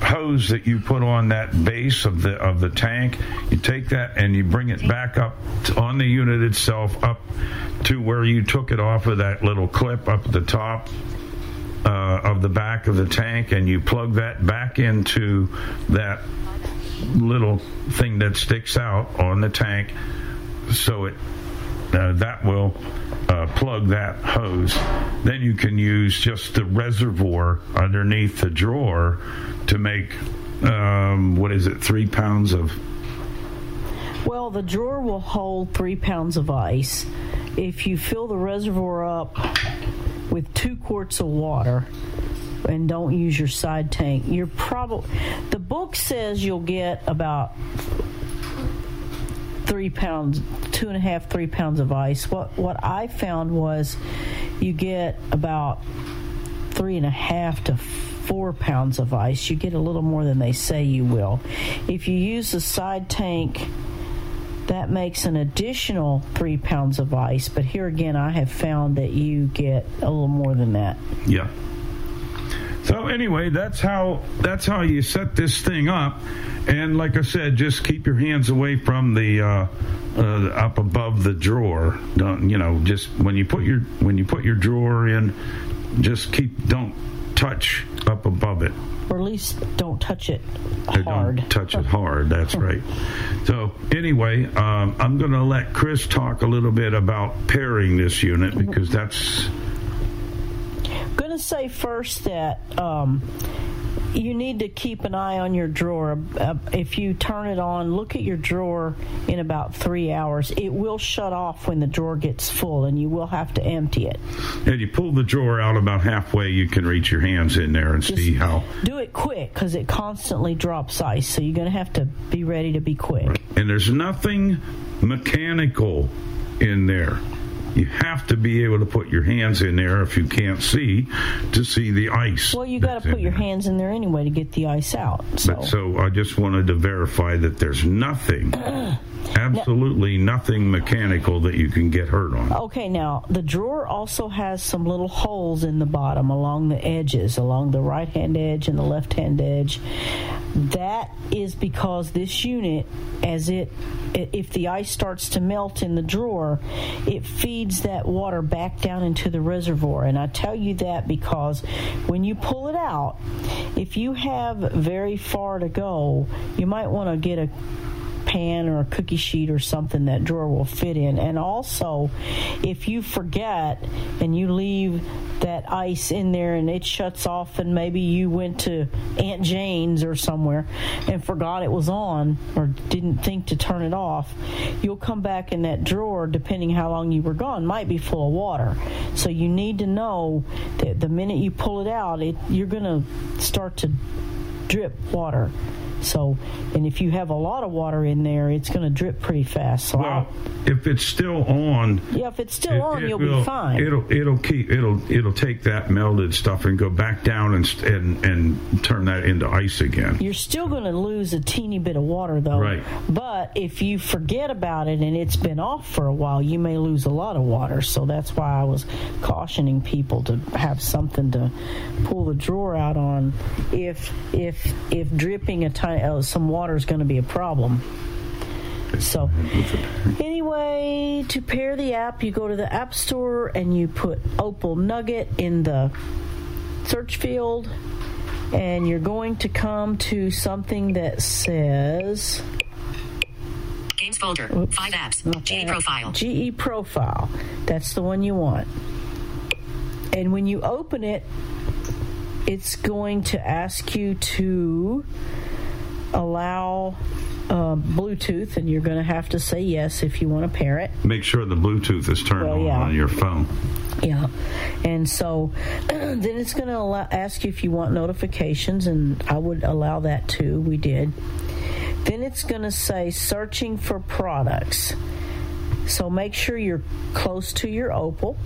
hose that you put on that base of the of the tank, you take that and you bring it back up on the unit itself up to where you took it off of that little clip up at the top uh, of the back of the tank, and you plug that back into that little thing that sticks out on the tank, so it uh, that will uh, plug that hose. Then you can use just the reservoir underneath the drawer to make um, what is it, three pounds of Well, the drawer will hold three pounds of ice. If you fill the reservoir up with two quarts of water and don't use your side tank, you're probably. The book says you'll get about three pounds, two and a half, three pounds of ice. What what I found was you get about three and a half to four pounds of ice. You get a little more than they say you will. If you use the side tank, that makes an additional three pounds of ice. But here again, I have found that you get a little more than that. Yeah. So anyway, that's how that's how you set this thing up, and like I said, just keep your hands away from the uh, uh, up above the drawer. Don't you know? Just when you put your when you put your drawer in, just keep don't touch up above it. Or at least don't touch it hard. Don't touch it hard. That's right. So anyway, um, I'm going to let Chris talk a little bit about pairing this unit because that's going to say first that um, you need to keep an eye on your drawer. Uh, if you turn it on, look at your drawer in about three hours. It will shut off when the drawer gets full, and you will have to empty it. and you pull the drawer out about halfway. You can reach your hands in there and see how. Do it quick because it constantly drops ice, so you're going to have to be ready to be quick. And there's nothing mechanical in there. You have to be able to put your hands in there if you can't see to see the ice. Well, you got to put your there. hands in there anyway to get the ice out. So. But so I just wanted to verify that there's nothing, absolutely nothing mechanical that you can get hurt on. Okay, now the drawer also has some little holes in the bottom along the edges, along the right hand edge and the left hand edge. That is because this unit, as it, if the ice starts to melt in the drawer, it feeds that water back down into the reservoir. And I tell you that because when you pull it out, if you have very far to go, you might want to get a pan or a cookie sheet or something that drawer will fit in. And also, if you forget and you leave that ice in there and it shuts off, and maybe you went to Aunt Jane's or somewhere and forgot it was on or didn't think to turn it off, you'll come back in that drawer, depending how long you were gone, might be full of water. So you need to know that the minute you pull it out, it, you're going to start to drip water So, and if you have a lot of water in there, it's going to drip pretty fast. So, Well, if it's still on, yeah, if it's still it- on, it you'll will- be fine. It'll it'll keep it'll it'll take that melted stuff and go back down and and and turn that into ice again. You're still going to lose a teeny bit of water, though. Right. But if you forget about it and it's been off for a while, you may lose a lot of water. So that's why I was cautioning people to have something to pull the drawer out on if if if dripping a tiny uh, some water is going to be a problem. So, anyway, to pair the app, you go to the App Store and you put Opal Nugget in the search field, and you're going to come to something that says Games folder. Five apps. GE profile. GE Profile. That's the one you want. And when you open it, it's going to ask you to allow uh, Bluetooth, and you're going to have to say yes if you want to pair it. Make sure the Bluetooth is turned Well, on yeah. on your phone. Yeah. And so then it's going to ask you if you want notifications, and I would allow that too. We did. Then it's going to say searching for products. So make sure you're close to your Opal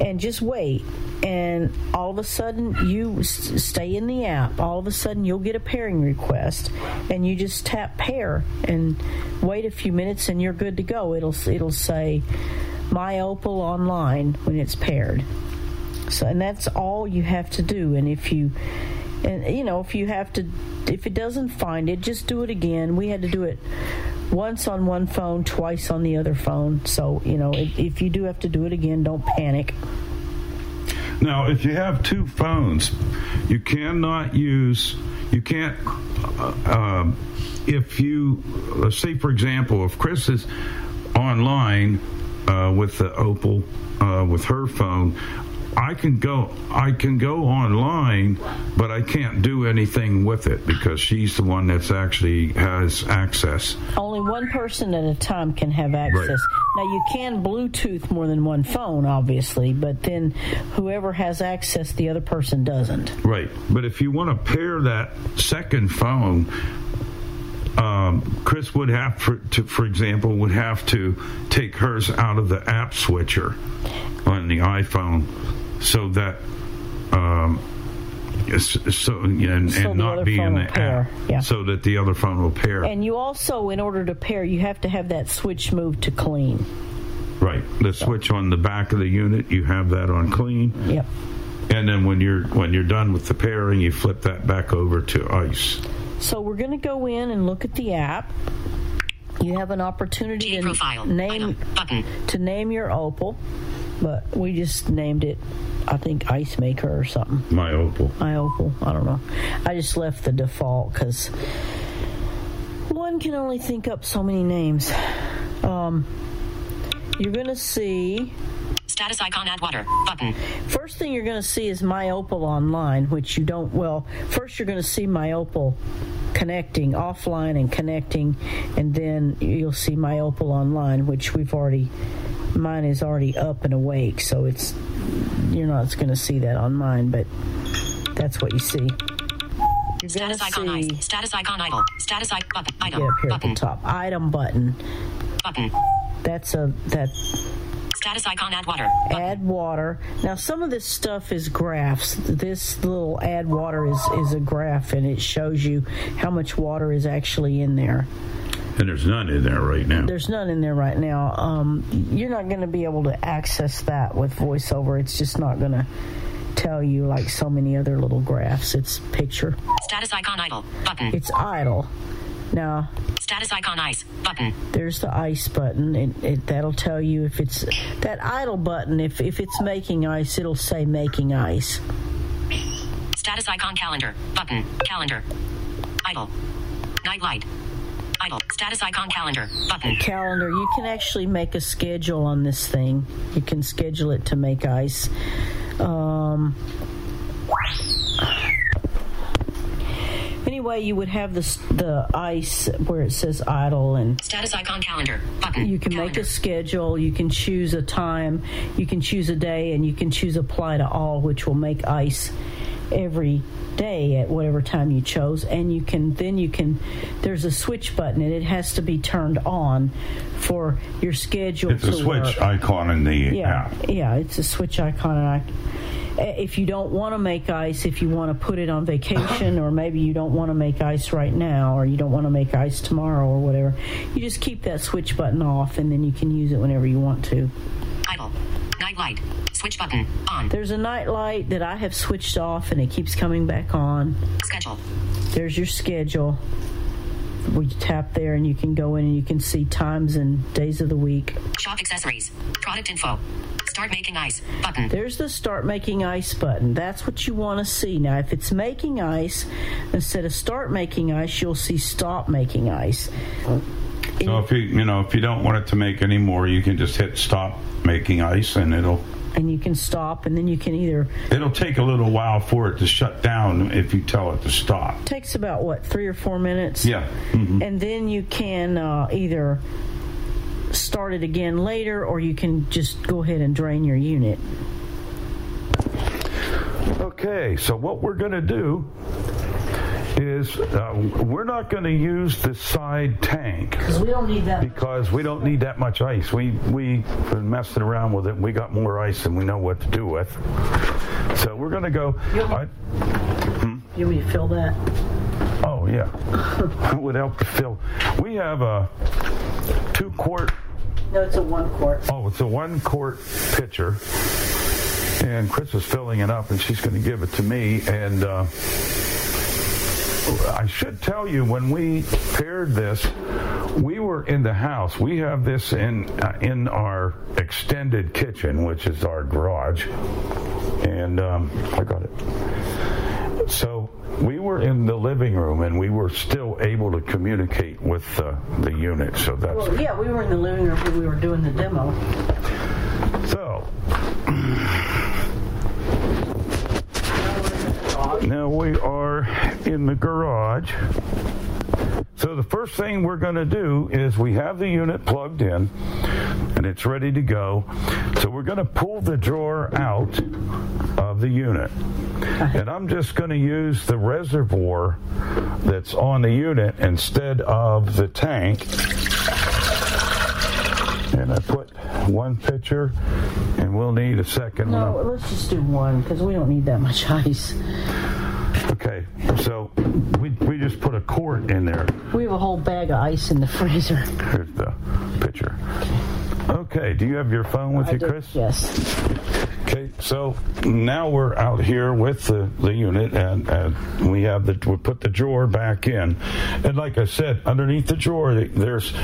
and just wait. And all of a sudden, you s- stay in the app. All of a sudden, you'll get a pairing request, and you just tap pair and wait a few minutes, and you're good to go. It'll it'll say my Opal online when it's paired. So, and that's all you have to do. And if you, and you know, if you have to, if it doesn't find it, just do it again. We had to do it once on one phone, twice on the other phone. So, you know, if, if you do have to do it again, don't panic. Now, if you have two phones, you cannot use, you can't, uh, um, if you, let's say, for example, if Chris is online uh, with the Opal, uh, with her phone, I can go, I can go online, but I can't do anything with it because she's the one that's actually has access. Only one person at a time can have access. Now, you can Bluetooth more than one phone, obviously, but then whoever has access, the other person doesn't. Right. But if you want to pair that second phone, um, Chris would have, for, to, for example, would have to take hers out of the app switcher on the iPhone, so that um, so and, So and not other be in the will pair, app, yeah. so that the other phone will pair. And you also, in order to pair, you have to have that switch moved to clean. right. The switch on the back of the unit, you have that on clean. Yep. And then when you're when you're done with the pairing, you flip that back over to ice. So we're going to go in and look at the app. You have an opportunity to profile. name to name your Opal, but we just named it. I think Ice Maker or something. My Opal. My Opal. I don't know. I just left the default because one can only think up so many names. Um, you're going to see Status icon add water. Button. First thing you're going to see is My Opal online, which you don't. Well, first you're going to see My Opal connecting offline and connecting, and then you'll see My Opal online, which we've already. Mine is already up and awake, so it's you're not going to see that on mine, but that's what you see. You're Status icon see. ice. Status icon idle. Status icon button. Get up here at the Button. top. Item button. Button. That's a that Status icon add water. add water. Now, some of this stuff is graphs. This little add water is, is a graph, and it shows you how much water is actually in there. And there's none in there right now. There's none in there right now. Um, you're not going to be able to access that with VoiceOver. It's just not going to tell you like so many other little graphs. It's picture. Status icon idle. Button. It's idle. Now, Status icon ice. Button. there's the ice button. It, it, that'll tell you if it's that idle button. If if it's making ice, it'll say making ice. Status icon calendar. Button. Calendar. Idle. Night light. Status icon calendar. Button. calendar. You can actually make a schedule on this thing. You can schedule it to make ice. Um, anyway, you would have the the ice where it says idle and. Status icon calendar. Button. You can make a schedule. You can choose a time. You can choose a day, and you can choose apply to all, which will make ice. Every day at whatever time you chose and you can then you can there's a switch button and it has to be turned on for your schedule It's a switch work. icon in the yeah app. yeah it's a switch icon and I if you don't want to make ice, if you want to put it on vacation, or maybe you don't want to make ice right now, or you don't want to make ice tomorrow, or whatever, you just keep that switch button off, and then you can use it whenever you want to. Idle. Night light. Switch button. On. There's a night light that I have switched off, and it keeps coming back on. Schedule. There's your schedule. We tap there, and you can go in and you can see times and days of the week. Shop accessories. Product info. Start making ice. Button. There's the start making ice button. That's what you want to see. Now, if it's making ice, instead of start making ice, you'll see stop making ice. So if you you know if you don't want it to make any more, you can just hit stop making ice, and it'll And you can stop, and then you can either. it'll take a little while for it to shut down if you tell it to stop. takes about what three or four minutes. Yeah. Mhm. And then you can uh, either start it again later, or you can just go ahead and drain your unit. Okay, so what we're going to do is uh, we're not going to use the side tank because we don't need that because we don't need that much ice. We we've been messing around with it. We got more ice than we know what to do with. So we're going to go. I, You want me to fill that? oh yeah, it would help to fill. We have a two quart. No, it's a one quart. Oh, it's a one quart pitcher. And Chris is filling it up, and she's going to give it to me. And uh, I should tell you, when we paired this, we were in the house. We have this in uh, in our extended kitchen, which is our garage. And um, I got it. So we were in the living room, and we were still able to communicate with uh, the unit. So that's Well, yeah, we were in the living room when we were doing the demo. So now we are in the garage. So the first thing we're going to do is we have the unit plugged in and it's ready to go. So we're going to pull the drawer out of the unit. And I'm just going to use the reservoir that's on the unit instead of the tank. And I put one pitcher, and we'll need a second No, one. let's just do one because we don't need that much ice. Okay, so we, we just put a quart in there. We have a whole bag of ice in the freezer. Here's the pitcher. Okay, do you have your phone with I you, do, Chris? Yes. Okay, so now we're out here with the, the unit, and, and we have the we put the drawer back in, and like I said, underneath the drawer there's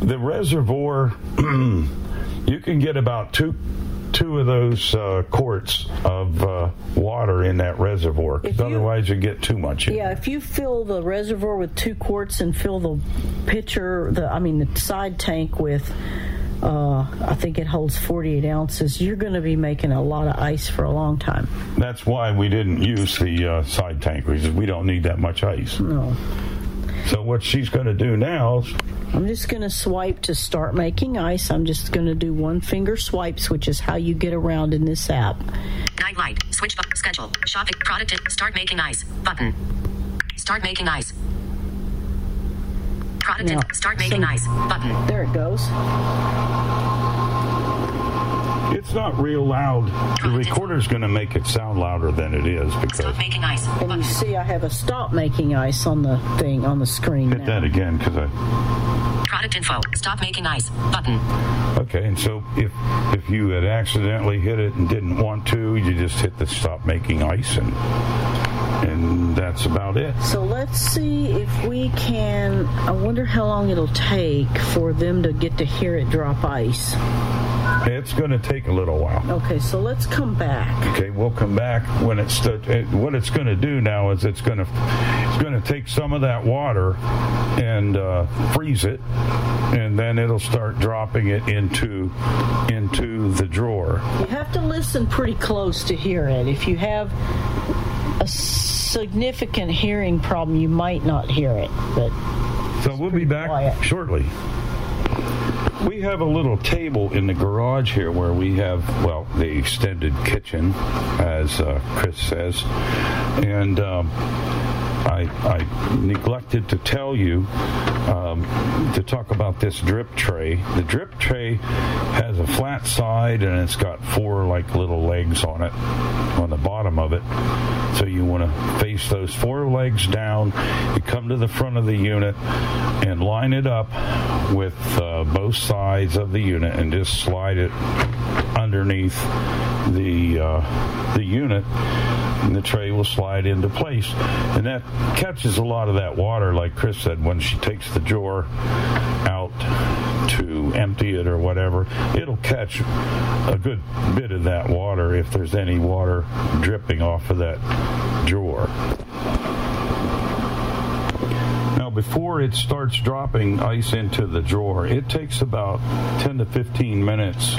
the reservoir. you can get about two two of those uh, quarts of uh, water in that reservoir, 'cause If you- otherwise you get too much. in. Yeah, if you fill the reservoir with two quarts and fill the pitcher, the I mean the side tank with, uh, I think it holds 48 ounces. You're going to be making a lot of ice for a long time. That's why we didn't use the uh, side tank because we don't need that much ice. No. So what she's going to do now is I'm just going to swipe to start making ice. I'm just going to do one finger swipes, which is how you get around in this app. Night light. Switch button. Schedule. shopping product. in- Start making ice. Button. Start making ice. Product. in- Now, Start making so- ice. Button. There it goes. It's not real loud. The recorder's going to make it sound louder than it is because Making ice. And you see, I have a stop making ice on the thing on the screen hit now. that again because I Product info. Stop making ice. Button. okay. And so if if you had accidentally hit it and didn't want to, you just hit the stop making ice and and that's about it. So let's see if we can. I wonder how long it'll take for them to get to hear it drop ice. It's going to take a little while. Okay, so let's come back. Okay, we'll come back when it's the, it, what it's going to do now is it's going to it's going to take some of that water and uh, freeze it, and then it'll start dropping it into into the drawer. You have to listen pretty close to hear it. If you have a significant hearing problem, you might not hear it. But So we'll be back shortly. We have a little table in the garage here where we have, well, the extended kitchen, as uh, Chris says, and. Um, I, I, neglected to tell you um, to talk about this drip tray. The drip tray has a flat side and it's got four like little legs on it on the bottom of it. So you want to face those four legs down. You come to the front of the unit and line it up with uh, both sides of the unit and just slide it underneath the uh, the unit and the tray will slide into place and that catches a lot of that water like chris said when she takes the drawer out to empty it or whatever. It'll catch a good bit of that water if there's any water dripping off of that drawer before it starts dropping ice into the drawer, it takes about 10 to 15 minutes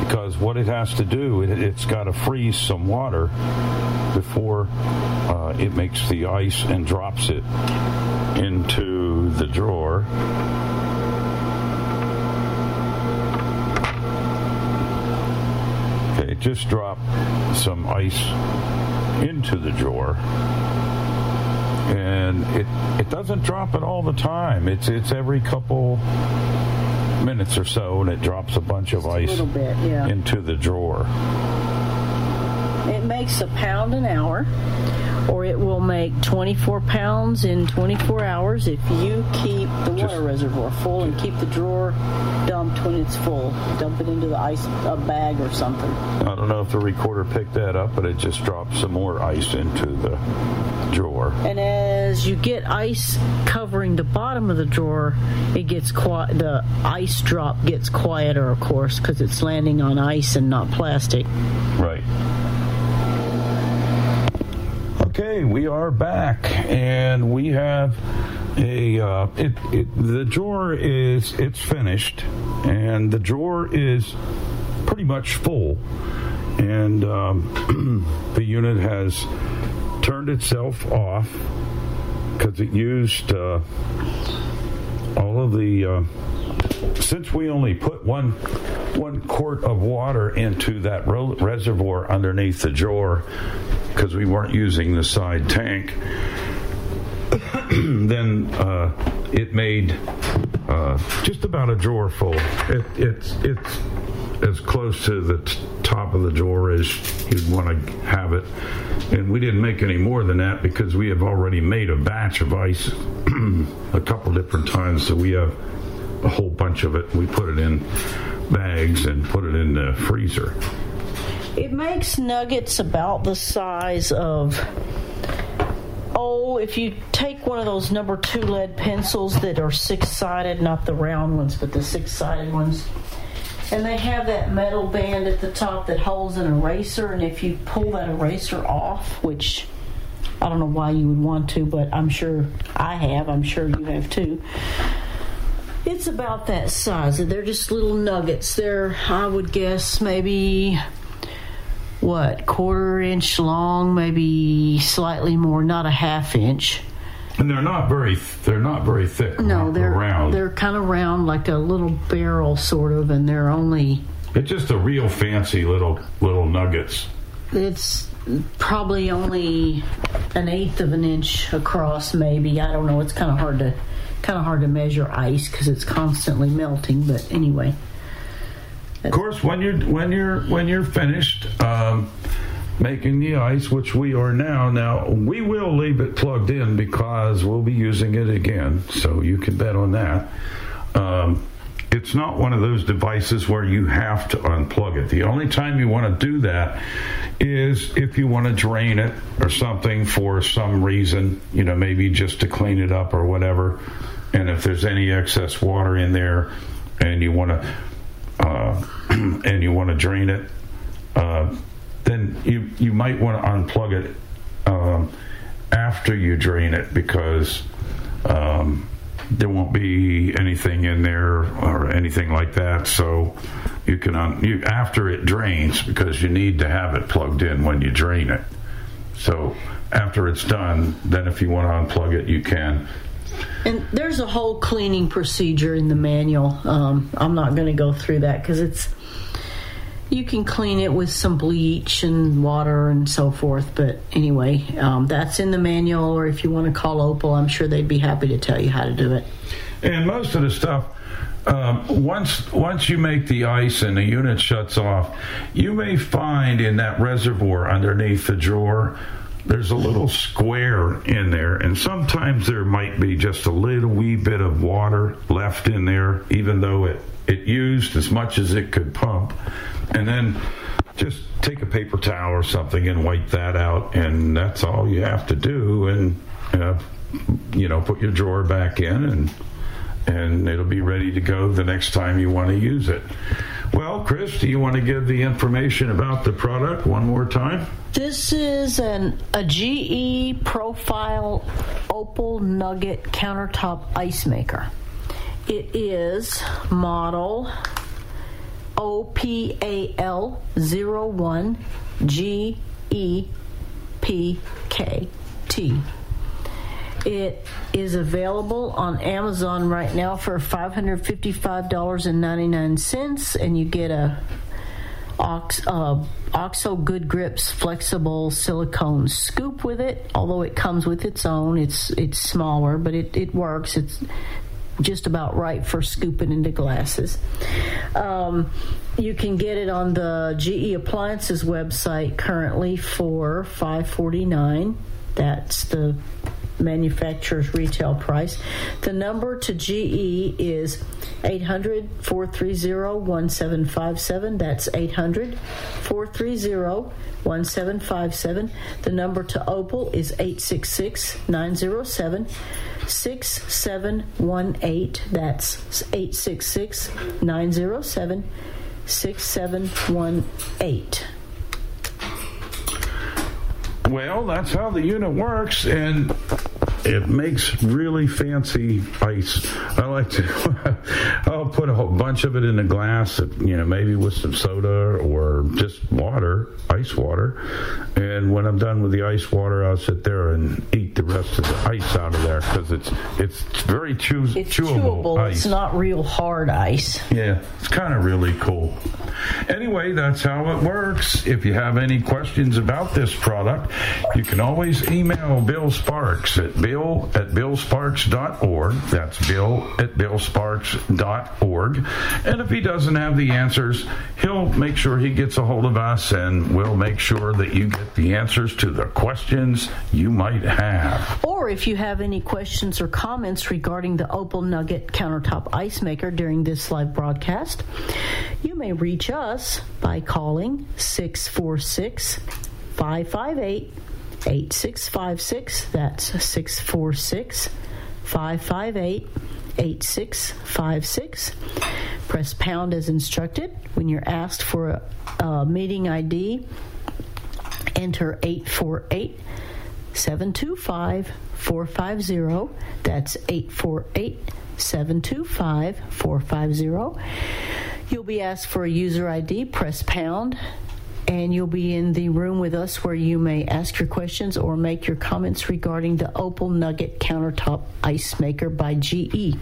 because what it has to do, it, has got to freeze some water before uh, it makes the ice and drops it into the drawer. Okay, just drop some ice into the drawer and it it doesn't drop it all the time. It's it's every couple minutes or so, and it drops a bunch of ice bit, yeah. into the drawer. It makes a pound an hour, or it will make 24 pounds in 24 hours if you keep the water reservoir full and keep the drawer dumped when it's full. Dump it into the ice a bag or something. I don't know if the recorder picked that up, but it just dropped some more ice into the drawer. And as you get ice covering the bottom of the drawer, it gets quiet. The ice drop gets quieter, of course, because it's landing on ice and not plastic. Right. Okay, we are back, and we have a uh, it, it the drawer is it's finished, and the drawer is pretty much full, and um, the unit has turned itself off because it used uh, all of the. Uh, since we only put one one quart of water into that ro- reservoir underneath the drawer because we weren't using the side tank, then uh, it made uh, just about a drawer full. It, it's it's as close to the t- top of the drawer as you'd want to have it. And we didn't make any more than that because we have already made a batch of ice a couple different times. So we have a whole bunch of it. We put it in bags and put it in the freezer. It makes nuggets about the size of oh, if you take one of those number two lead pencils that are six sided, not the round ones, but the six sided ones. And they have that metal band at the top that holds an eraser, and if you pull that eraser off, which I don't know why you would want to, but I'm sure I have, I'm sure you have too. It's about that size. They're just little nuggets. They're, I would guess, maybe what quarter inch long, maybe slightly more, not a half inch. And they're not very they're not very thick. No, they're round. They're kind of round, like a little barrel, sort of, and they're only. It's just a real fancy little little nuggets. It's probably only an eighth of an inch across, maybe. I don't know. It's kind of hard to kind of hard to measure ice because it's constantly melting. But anyway. Of course, when you're when you're when you're finished um, making the ice, which we are now, now we will leave it plugged in because we'll be using it again. So you can bet on that. Um, it's not one of those devices where you have to unplug it. The only time you want to do that is if you want to drain it or something for some reason, you know, maybe just to clean it up or whatever. And if there's any excess water in there and you want to uh, and you want to drain it, uh, then you you might want to unplug it um, after you drain it because um, there won't be anything in there or anything like that. So you can un- you after it drains because you need to have it plugged in when you drain it. So after it's done, then if you want to unplug it, you can. And there's a whole cleaning procedure in the manual. Um, I'm not going to go through that because it's you can clean it with some bleach and water and so forth. But anyway, um, that's in the manual. Or if you want to call Opal, I'm sure they'd be happy to tell you how to do it. And most of the stuff, um, once once you make the ice and the unit shuts off, you may find in that reservoir underneath the drawer. There's a little square in there, and sometimes there might be just a little wee bit of water left in there, even though it, it used as much as it could pump. And then just take a paper towel or something and wipe that out, and that's all you have to do. And uh, you know, put your drawer back in, and and it'll be ready to go the next time you want to use it. Well, Chris, do you want to give the information about the product one more time? This is an a GE Profile Opal Nugget countertop ice maker. It is model OPAL 01 GEPKT. It is available on Amazon right now for $555.99, and you get a Ox, uh, OXO Good Grips flexible silicone scoop with it. Although it comes with its own, it's it's smaller, but it, it works. It's just about right for scooping into glasses. Um, you can get it on the GE Appliances website currently for five forty nine. That's the manufacturer's retail price. The number to GE is 800 430 1757. That's 800 430 1757. The number to Opal is 866 907 6718. That's 866 907 6718. Well, that's how the unit works, and it makes really fancy ice. I like to. I'll put a whole bunch of it in a glass, you know, maybe with some soda or just water, ice water. And when I'm done with the ice water, I'll sit there and eat the rest of the ice out of there because it's it's very chew- It's chewable, chewable. ice. It's not real hard ice. Yeah, it's kind of really cool. Anyway, that's how it works. If you have any questions about this product, you can always email Bill Sparks at bill at billsparks.org. That's bill at billsparks.org. And if he doesn't have the answers, he'll make sure he gets a hold of us and we'll make sure that you get the answers to the questions you might have. Or if you have any questions or comments regarding the Opal Nugget countertop ice maker during this live broadcast, you may reach us by calling 646 558 8656. That's 646 558 8656. Press pound as instructed. When you're asked for a, a meeting ID, enter 848 725 450. That's 848 725 450. You'll be asked for a user ID, press pound, and you'll be in the room with us where you may ask your questions or make your comments regarding the Opal Nugget countertop ice maker by. GE.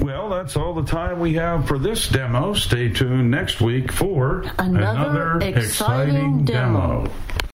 Well, that's all the time we have for this demo. Stay tuned next week for Another exciting demo.